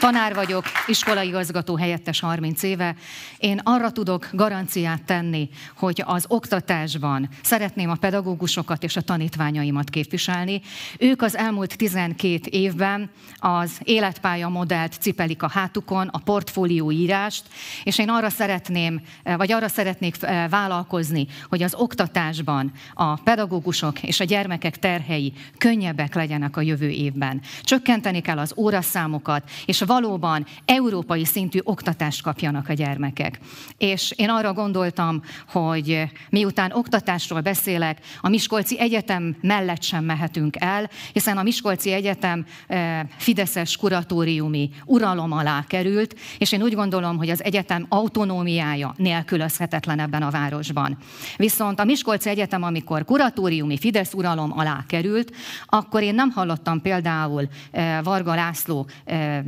tanár vagyok, iskolai igazgató helyettes 30 éve. Én arra tudok garanciát tenni, hogy az oktatásban szeretném a pedagógusokat és a tanítványaimat képviselni. Ők az elmúlt 12 évben az életpálya modellt cipelik a hátukon, a portfólió írást, és én arra szeretném, vagy arra szeretnék eh, vállalkozni, hogy az oktatásban a pedagógusok és a gyermekek terhei könnyebbek legyenek a jövő évben. Csökkenteni kell az óraszámokat, és valóban európai szintű oktatást kapjanak a gyermekek. És én arra gondoltam, hogy miután oktatásról beszélek, a Miskolci Egyetem mellett sem mehetünk el, hiszen a Miskolci Egyetem eh, Fideszes kuratóriumi uralom alá került, és én úgy gondolom, hogy az egyetem autonómiája nélkülözhetetlen ebben a városban. Viszont a Miskolci Egyetem, amikor kuratóriumi Fidesz uralom alá került, akkor én nem hallottam például eh, Varga László eh,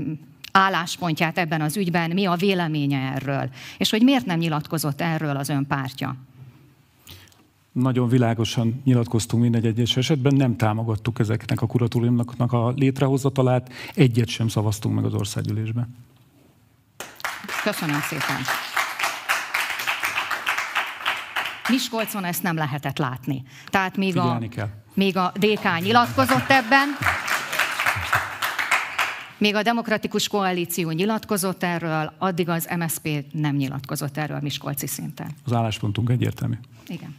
álláspontját ebben az ügyben, mi a véleménye erről, és hogy miért nem nyilatkozott erről az ön pártja. Nagyon világosan nyilatkoztunk mindegy egyes esetben, nem támogattuk ezeknek a kuratóriumnak a létrehozatalát, egyet sem szavaztunk meg az országgyűlésben. Köszönöm szépen. Miskolcon ezt nem lehetett látni. Tehát még a, kell. még a DK nyilatkozott ebben, még a Demokratikus Koalíció nyilatkozott erről, addig az MSZP nem nyilatkozott erről Miskolci szinten. Az álláspontunk egyértelmű. Igen.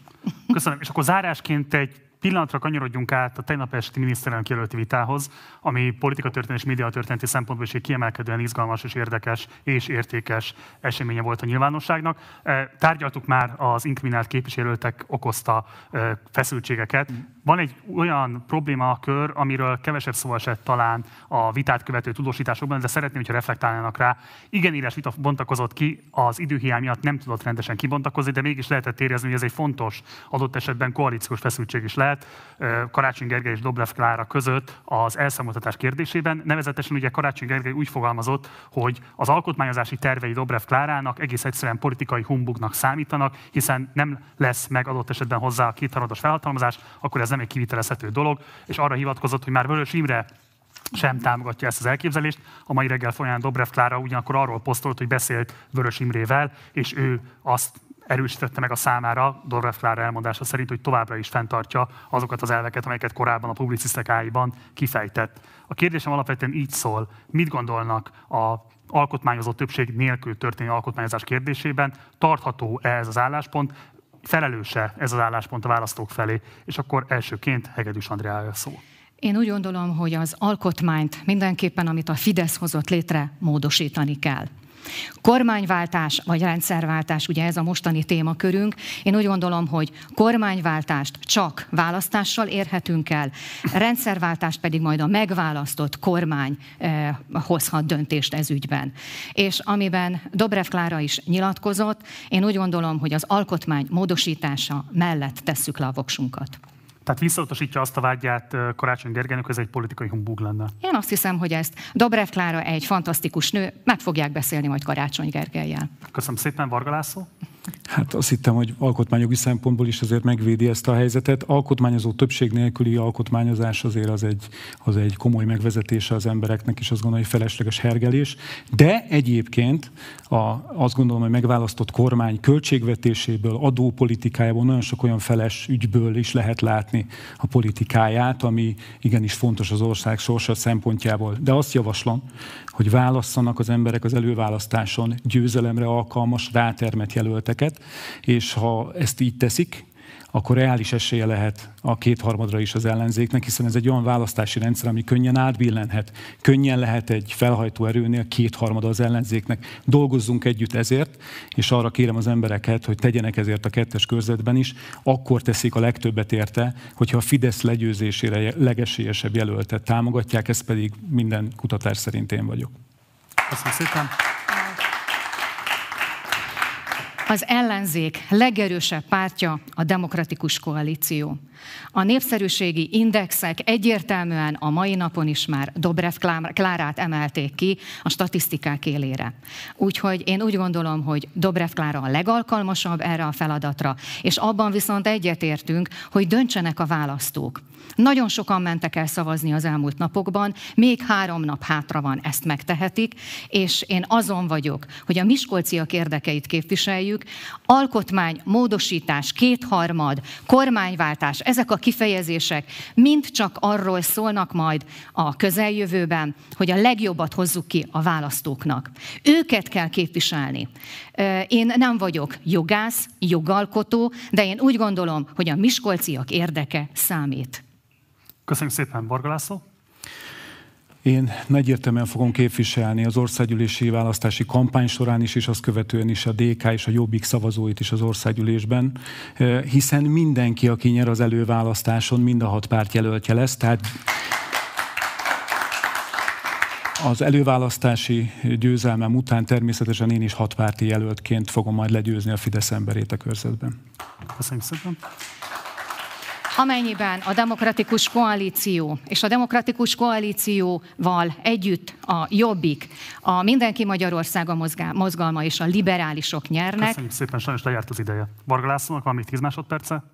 Köszönöm. És akkor zárásként egy pillanatra kanyarodjunk át a tegnap esti miniszterelnök jelölti vitához, ami politikatörténet és médiatörténeti szempontból is egy kiemelkedően izgalmas és érdekes és értékes eseménye volt a nyilvánosságnak. Tárgyaltuk már az inkriminált képviselőtek okozta feszültségeket. Van egy olyan problémakör, amiről kevesebb szó esett talán a vitát követő tudósításokban, de szeretném, hogyha reflektálnának rá. Igen, éles vita bontakozott ki, az időhiány miatt nem tudott rendesen kibontakozni, de mégis lehetett érezni, hogy ez egy fontos, adott esetben koalíciós feszültség is lehet Karácsony Gergely és Dobrev Klára között az elszámoltatás kérdésében. Nevezetesen ugye Karácsony Gergely úgy fogalmazott, hogy az alkotmányozási tervei Dobrev Klárának egész egyszerűen politikai humbugnak számítanak, hiszen nem lesz meg adott esetben hozzá a kétharmados felhatalmazás, akkor ez nem egy kivitelezhető dolog, és arra hivatkozott, hogy már Vörös Imre sem támogatja ezt az elképzelést. A mai reggel folyamán Dobrev Klára ugyanakkor arról posztolt, hogy beszélt Vörös Imrével, és ő azt erősítette meg a számára, Dobrev Klára elmondása szerint, hogy továbbra is fenntartja azokat az elveket, amelyeket korábban a publicisztek áiban kifejtett. A kérdésem alapvetően így szól, mit gondolnak a alkotmányozott többség nélkül történő alkotmányozás kérdésében, tartható-e ez az álláspont, felelőse ez az álláspont a választók felé, és akkor elsőként Hegedűs Andrea szó. Én úgy gondolom, hogy az alkotmányt mindenképpen, amit a Fidesz hozott létre, módosítani kell. Kormányváltás vagy rendszerváltás, ugye ez a mostani témakörünk. Én úgy gondolom, hogy kormányváltást csak választással érhetünk el, rendszerváltást pedig majd a megválasztott kormány eh, hozhat döntést ez ügyben. És amiben Dobrev Klára is nyilatkozott, én úgy gondolom, hogy az alkotmány módosítása mellett tesszük le a voksunkat. Tehát visszautasítja azt a vágyát Karácsony Gergelynek, hogy ez egy politikai humbug lenne. Én azt hiszem, hogy ezt Dobrev Klára egy fantasztikus nő, meg fogják beszélni majd Karácsony Gergelyel. Köszönöm szépen, Varga László. Hát azt hittem, hogy alkotmányogi szempontból is azért megvédi ezt a helyzetet. Alkotmányozó többség nélküli alkotmányozás azért az egy, az egy komoly megvezetése az embereknek, és azt gondolom, hogy felesleges hergelés. De egyébként a, azt gondolom, hogy megválasztott kormány költségvetéséből, adópolitikájából nagyon sok olyan feles ügyből is lehet látni a politikáját, ami igenis fontos az ország sorsa szempontjából. De azt javaslom, hogy válasszanak az emberek az előválasztáson győzelemre alkalmas, rátermet jelölteket, és ha ezt így teszik, akkor reális esélye lehet a kétharmadra is az ellenzéknek, hiszen ez egy olyan választási rendszer, ami könnyen átbillenhet. Könnyen lehet egy felhajtó erőnél kétharmada az ellenzéknek. Dolgozzunk együtt ezért, és arra kérem az embereket, hogy tegyenek ezért a kettes körzetben is, akkor teszik a legtöbbet érte, hogyha a Fidesz legyőzésére legesélyesebb jelöltet támogatják, ez pedig minden kutatás szerint én vagyok. Köszönöm szépen. Az ellenzék legerősebb pártja a demokratikus koalíció. A népszerűségi indexek egyértelműen a mai napon is már Dobrev Klárát emelték ki a statisztikák élére. Úgyhogy én úgy gondolom, hogy Dobrev Klára a legalkalmasabb erre a feladatra, és abban viszont egyetértünk, hogy döntsenek a választók. Nagyon sokan mentek el szavazni az elmúlt napokban, még három nap hátra van, ezt megtehetik, és én azon vagyok, hogy a miskolciak érdekeit képviseljük, alkotmány, módosítás, kétharmad, kormányváltás, ezek a kifejezések mind csak arról szólnak majd a közeljövőben, hogy a legjobbat hozzuk ki a választóknak. Őket kell képviselni. Én nem vagyok jogász, jogalkotó, de én úgy gondolom, hogy a miskolciak érdeke számít. Köszönjük szépen, Varga László. Én egyértelműen fogom képviselni az országgyűlési választási kampány során is, és azt követően is a DK és a Jobbik szavazóit is az országgyűlésben, hiszen mindenki, aki nyer az előválasztáson, mind a hat párt jelöltje lesz, tehát az előválasztási győzelmem után természetesen én is hatpárti jelöltként fogom majd legyőzni a Fidesz emberét a körzetben. Köszönjük szépen. Amennyiben a demokratikus koalíció és a demokratikus koalícióval együtt a Jobbik, a Mindenki Magyarországa mozgalma és a liberálisok nyernek. Köszönjük szépen, sajnos lejárt az ideje. Varga Lászlónak van még 10 másodperce?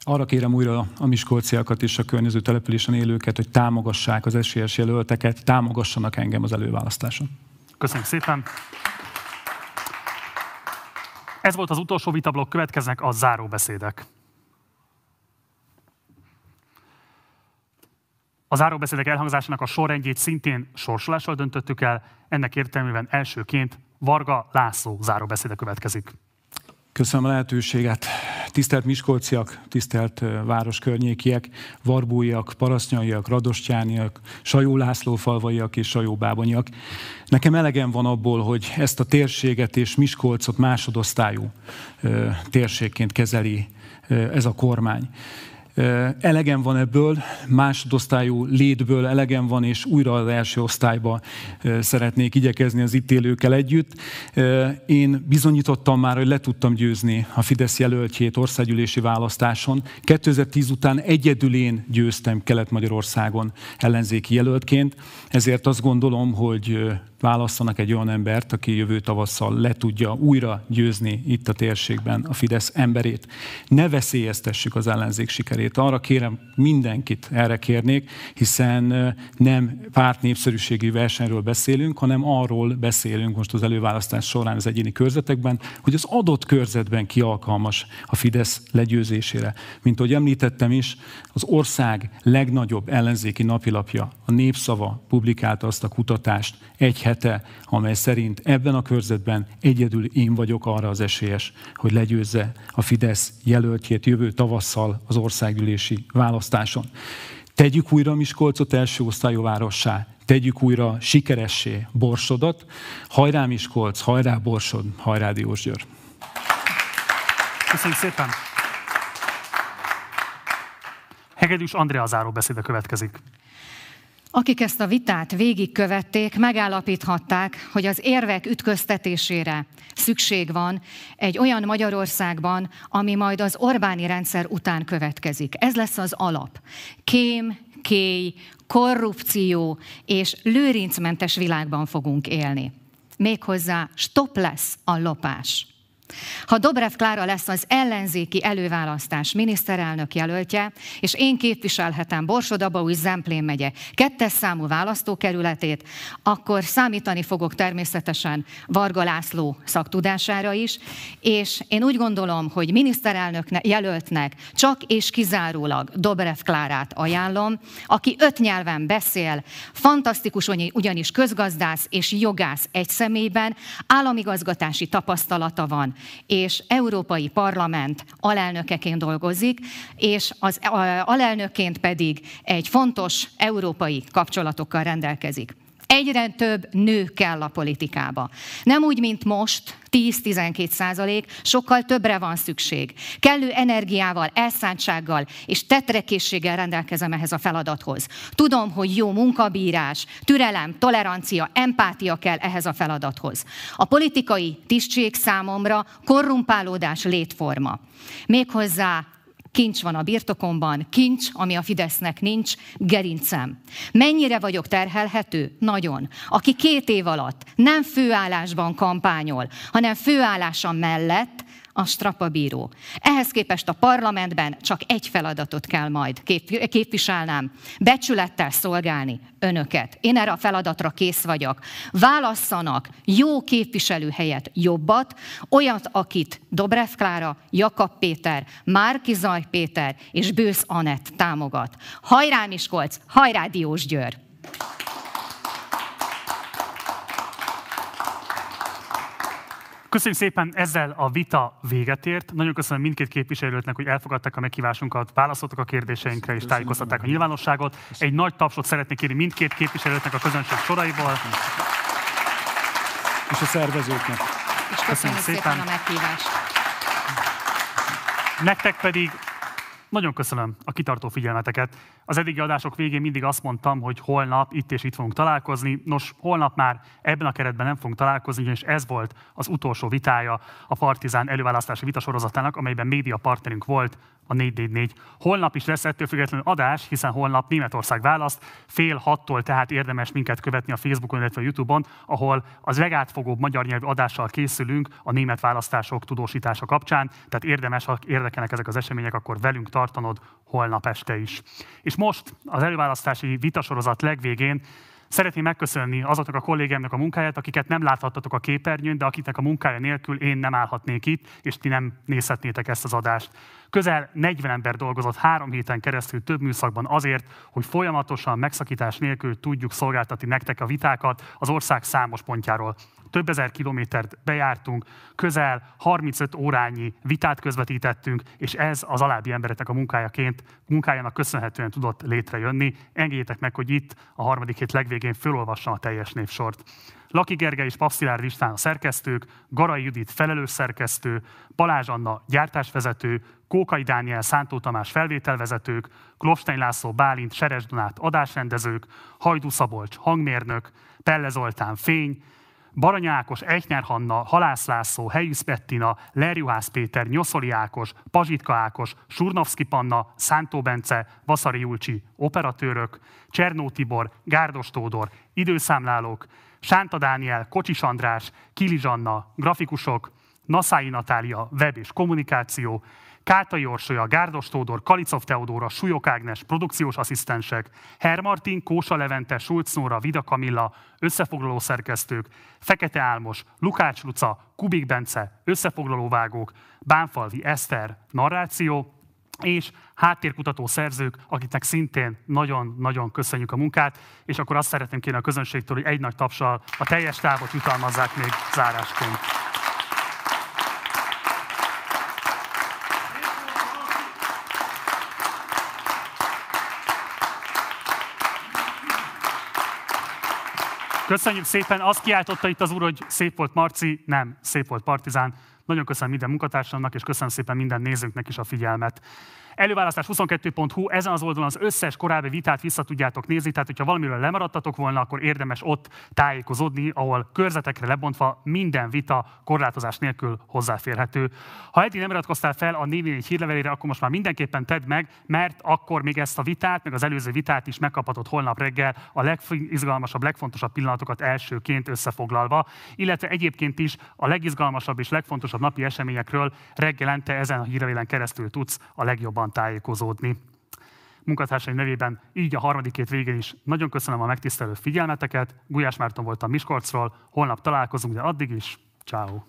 Arra kérem újra a miskolciakat és a környező településen élőket, hogy támogassák az esélyes jelölteket, támogassanak engem az előválasztáson. Köszönjük szépen! Ez volt az utolsó vitablok, következnek a záróbeszédek. Az záróbeszédek elhangzásának a sorrendjét szintén sorsolással döntöttük el, ennek értelmében elsőként Varga László záróbeszéde következik. Köszönöm a lehetőséget. Tisztelt Miskolciak, tisztelt város környékiek, Varbújak, Parasznyaiak, Radostyániak, Sajó László falvaiak és Sajó Bábonyak. Nekem elegem van abból, hogy ezt a térséget és Miskolcot másodosztályú térségként kezeli ez a kormány. Elegem van ebből, másodosztályú létből elegem van, és újra az első osztályba szeretnék igyekezni az itt élőkkel együtt. Én bizonyítottam már, hogy le tudtam győzni a Fidesz jelöltjét országgyűlési választáson. 2010 után egyedül én győztem Kelet-Magyarországon ellenzéki jelöltként, ezért azt gondolom, hogy válasszanak egy olyan embert, aki jövő tavasszal le tudja újra győzni itt a térségben a Fidesz emberét. Ne veszélyeztessük az ellenzék sikerét. Arra kérem mindenkit, erre kérnék, hiszen nem párt népszerűségi versenyről beszélünk, hanem arról beszélünk most az előválasztás során az egyéni körzetekben, hogy az adott körzetben ki alkalmas a Fidesz legyőzésére. Mint ahogy említettem is, az ország legnagyobb ellenzéki napilapja, a Népszava publikálta azt a kutatást egy hete, amely szerint ebben a körzetben egyedül én vagyok arra az esélyes, hogy legyőzze a Fidesz jelöltjét jövő tavasszal az országgyűlési választáson. Tegyük újra Miskolcot első osztályú várossá, tegyük újra sikeressé Borsodat. Hajrá Miskolc, hajrá Borsod, hajrá Diósgyőr! Köszönjük szépen! Hegedűs Andrea záró beszéde következik. Akik ezt a vitát végigkövették, megállapíthatták, hogy az érvek ütköztetésére szükség van egy olyan Magyarországban, ami majd az Orbáni rendszer után következik. Ez lesz az alap. Kém, kéj, korrupció és lőrincmentes világban fogunk élni. Méghozzá stop lesz a lopás. Ha Dobrev Klára lesz az ellenzéki előválasztás miniszterelnök jelöltje, és én képviselhetem Borsod-Abaúj Zemplén megye kettes számú választókerületét, akkor számítani fogok természetesen Varga László szaktudására is, és én úgy gondolom, hogy miniszterelnök jelöltnek csak és kizárólag Dobrev Klárát ajánlom, aki öt nyelven beszél, fantasztikus ugyanis közgazdász és jogász egy személyben, államigazgatási tapasztalata van, és Európai Parlament alelnökeként dolgozik, és az alelnökként pedig egy fontos európai kapcsolatokkal rendelkezik. Egyre több nő kell a politikába. Nem úgy, mint most, 10-12 százalék, sokkal többre van szükség. Kellő energiával, elszántsággal és tetrekészséggel rendelkezem ehhez a feladathoz. Tudom, hogy jó munkabírás, türelem, tolerancia, empátia kell ehhez a feladathoz. A politikai tisztség számomra korrumpálódás létforma. Méghozzá Kincs van a birtokomban, kincs, ami a Fidesznek nincs, gerincem. Mennyire vagyok terhelhető? Nagyon. Aki két év alatt nem főállásban kampányol, hanem főállása mellett, a strapabíró. Ehhez képest a parlamentben csak egy feladatot kell majd képviselnem. Becsülettel szolgálni önöket. Én erre a feladatra kész vagyok. Válasszanak jó képviselő helyett jobbat, olyat, akit Dobrev Klára, Jakab Péter, Márki Zaj Péter és Bősz Anett támogat. Hajrá Miskolc, hajrá Diós Győr! Köszönjük szépen, ezzel a vita véget ért. Nagyon köszönöm mindkét képviselőtnek, hogy elfogadták a meghívásunkat, válaszoltak a kérdéseinkre és tájékoztatták a nyilvánosságot. Egy nagy tapsot szeretnék kérni mindkét képviselőtnek a közönség soraiból. És a szervezőknek. És köszönjük, köszönjük szépen. szépen a meghívást. Nektek pedig nagyon köszönöm a kitartó figyelmeteket. Az eddigi adások végén mindig azt mondtam, hogy holnap itt és itt fogunk találkozni. Nos, holnap már ebben a keretben nem fogunk találkozni, és ez volt az utolsó vitája a Partizán előválasztási vitasorozatának, amelyben média partnerünk volt a 444. Holnap is lesz ettől függetlenül adás, hiszen holnap Németország választ, fél hattól tehát érdemes minket követni a Facebookon, illetve a Youtube-on, ahol az legátfogóbb magyar nyelvű adással készülünk a német választások tudósítása kapcsán, tehát érdemes, ha érdekelnek ezek az események, akkor velünk tartanod holnap este is. És most az előválasztási vitasorozat legvégén Szeretném megköszönni azoknak a kollégámnak a munkáját, akiket nem láthattatok a képernyőn, de akiknek a munkája nélkül én nem állhatnék itt, és ti nem nézhetnétek ezt az adást. Közel 40 ember dolgozott három héten keresztül több műszakban azért, hogy folyamatosan megszakítás nélkül tudjuk szolgáltatni nektek a vitákat az ország számos pontjáról több ezer kilométert bejártunk, közel 35 órányi vitát közvetítettünk, és ez az alábbi embereknek a munkájaként, munkájának köszönhetően tudott létrejönni. Engedjétek meg, hogy itt a harmadik hét legvégén fölolvassam a teljes névsort. Laki Gergely és Passzilárd István a szerkesztők, Garai Judit felelős szerkesztő, Balázs Anna gyártásvezető, Kókai Dániel, Szántó Tamás felvételvezetők, Klopstein László Bálint, Seres Donát adásrendezők, Hajdú Szabolcs hangmérnök, Pelle Zoltán fény, Barany Ákos, Eichner Hanna, Halász László, Helyűsz Pettina, Lerjuhász Péter, Nyoszoli Ákos, Pazsitka Ákos, Surnovszki Panna, Szántó Bence, Vaszari Julcsi, operatőrök, Csernó Tibor, Gárdos Tódor, időszámlálók, Sánta Dániel, Kocsis András, Kili Zsanna, grafikusok, Naszái Natália, web és kommunikáció, Kátai Orsolya, Gárdos Tódor, Kalicov Teodóra, Súlyok Ágnes, produkciós asszisztensek, Hermartin, Kósa Levente, Schulz Nóra, Vida Kamilla, összefoglaló szerkesztők, Fekete Álmos, Lukács Luca, Kubik Bence, összefoglalóvágók, Bánfalvi Eszter, narráció, és háttérkutató szerzők, akiknek szintén nagyon-nagyon köszönjük a munkát, és akkor azt szeretném kérni a közönségtől, hogy egy nagy tapsal a teljes távot jutalmazzák még zárásként. Köszönjük szépen, azt kiáltotta itt az úr, hogy szép volt Marci, nem, szép volt Partizán. Nagyon köszönöm minden munkatársamnak, és köszönöm szépen minden nézőnknek is a figyelmet. Előválasztás 22.hu, ezen az oldalon az összes korábbi vitát vissza tudjátok nézni, tehát hogyha valamiről lemaradtatok volna, akkor érdemes ott tájékozódni, ahol körzetekre lebontva minden vita korlátozás nélkül hozzáférhető. Ha eddig nem iratkoztál fel a 444 hírlevelére, akkor most már mindenképpen tedd meg, mert akkor még ezt a vitát, meg az előző vitát is megkaphatod holnap reggel a legizgalmasabb, legfontosabb pillanatokat elsőként összefoglalva, illetve egyébként is a legizgalmasabb és legfontosabb legfontosabb napi eseményekről reggelente ezen a hírlevélen keresztül tudsz a legjobban tájékozódni. Munkatársaim nevében így a harmadik két végén is nagyon köszönöm a megtisztelő figyelmeteket. Gulyás Márton voltam Miskolcról, holnap találkozunk, de addig is, ciao.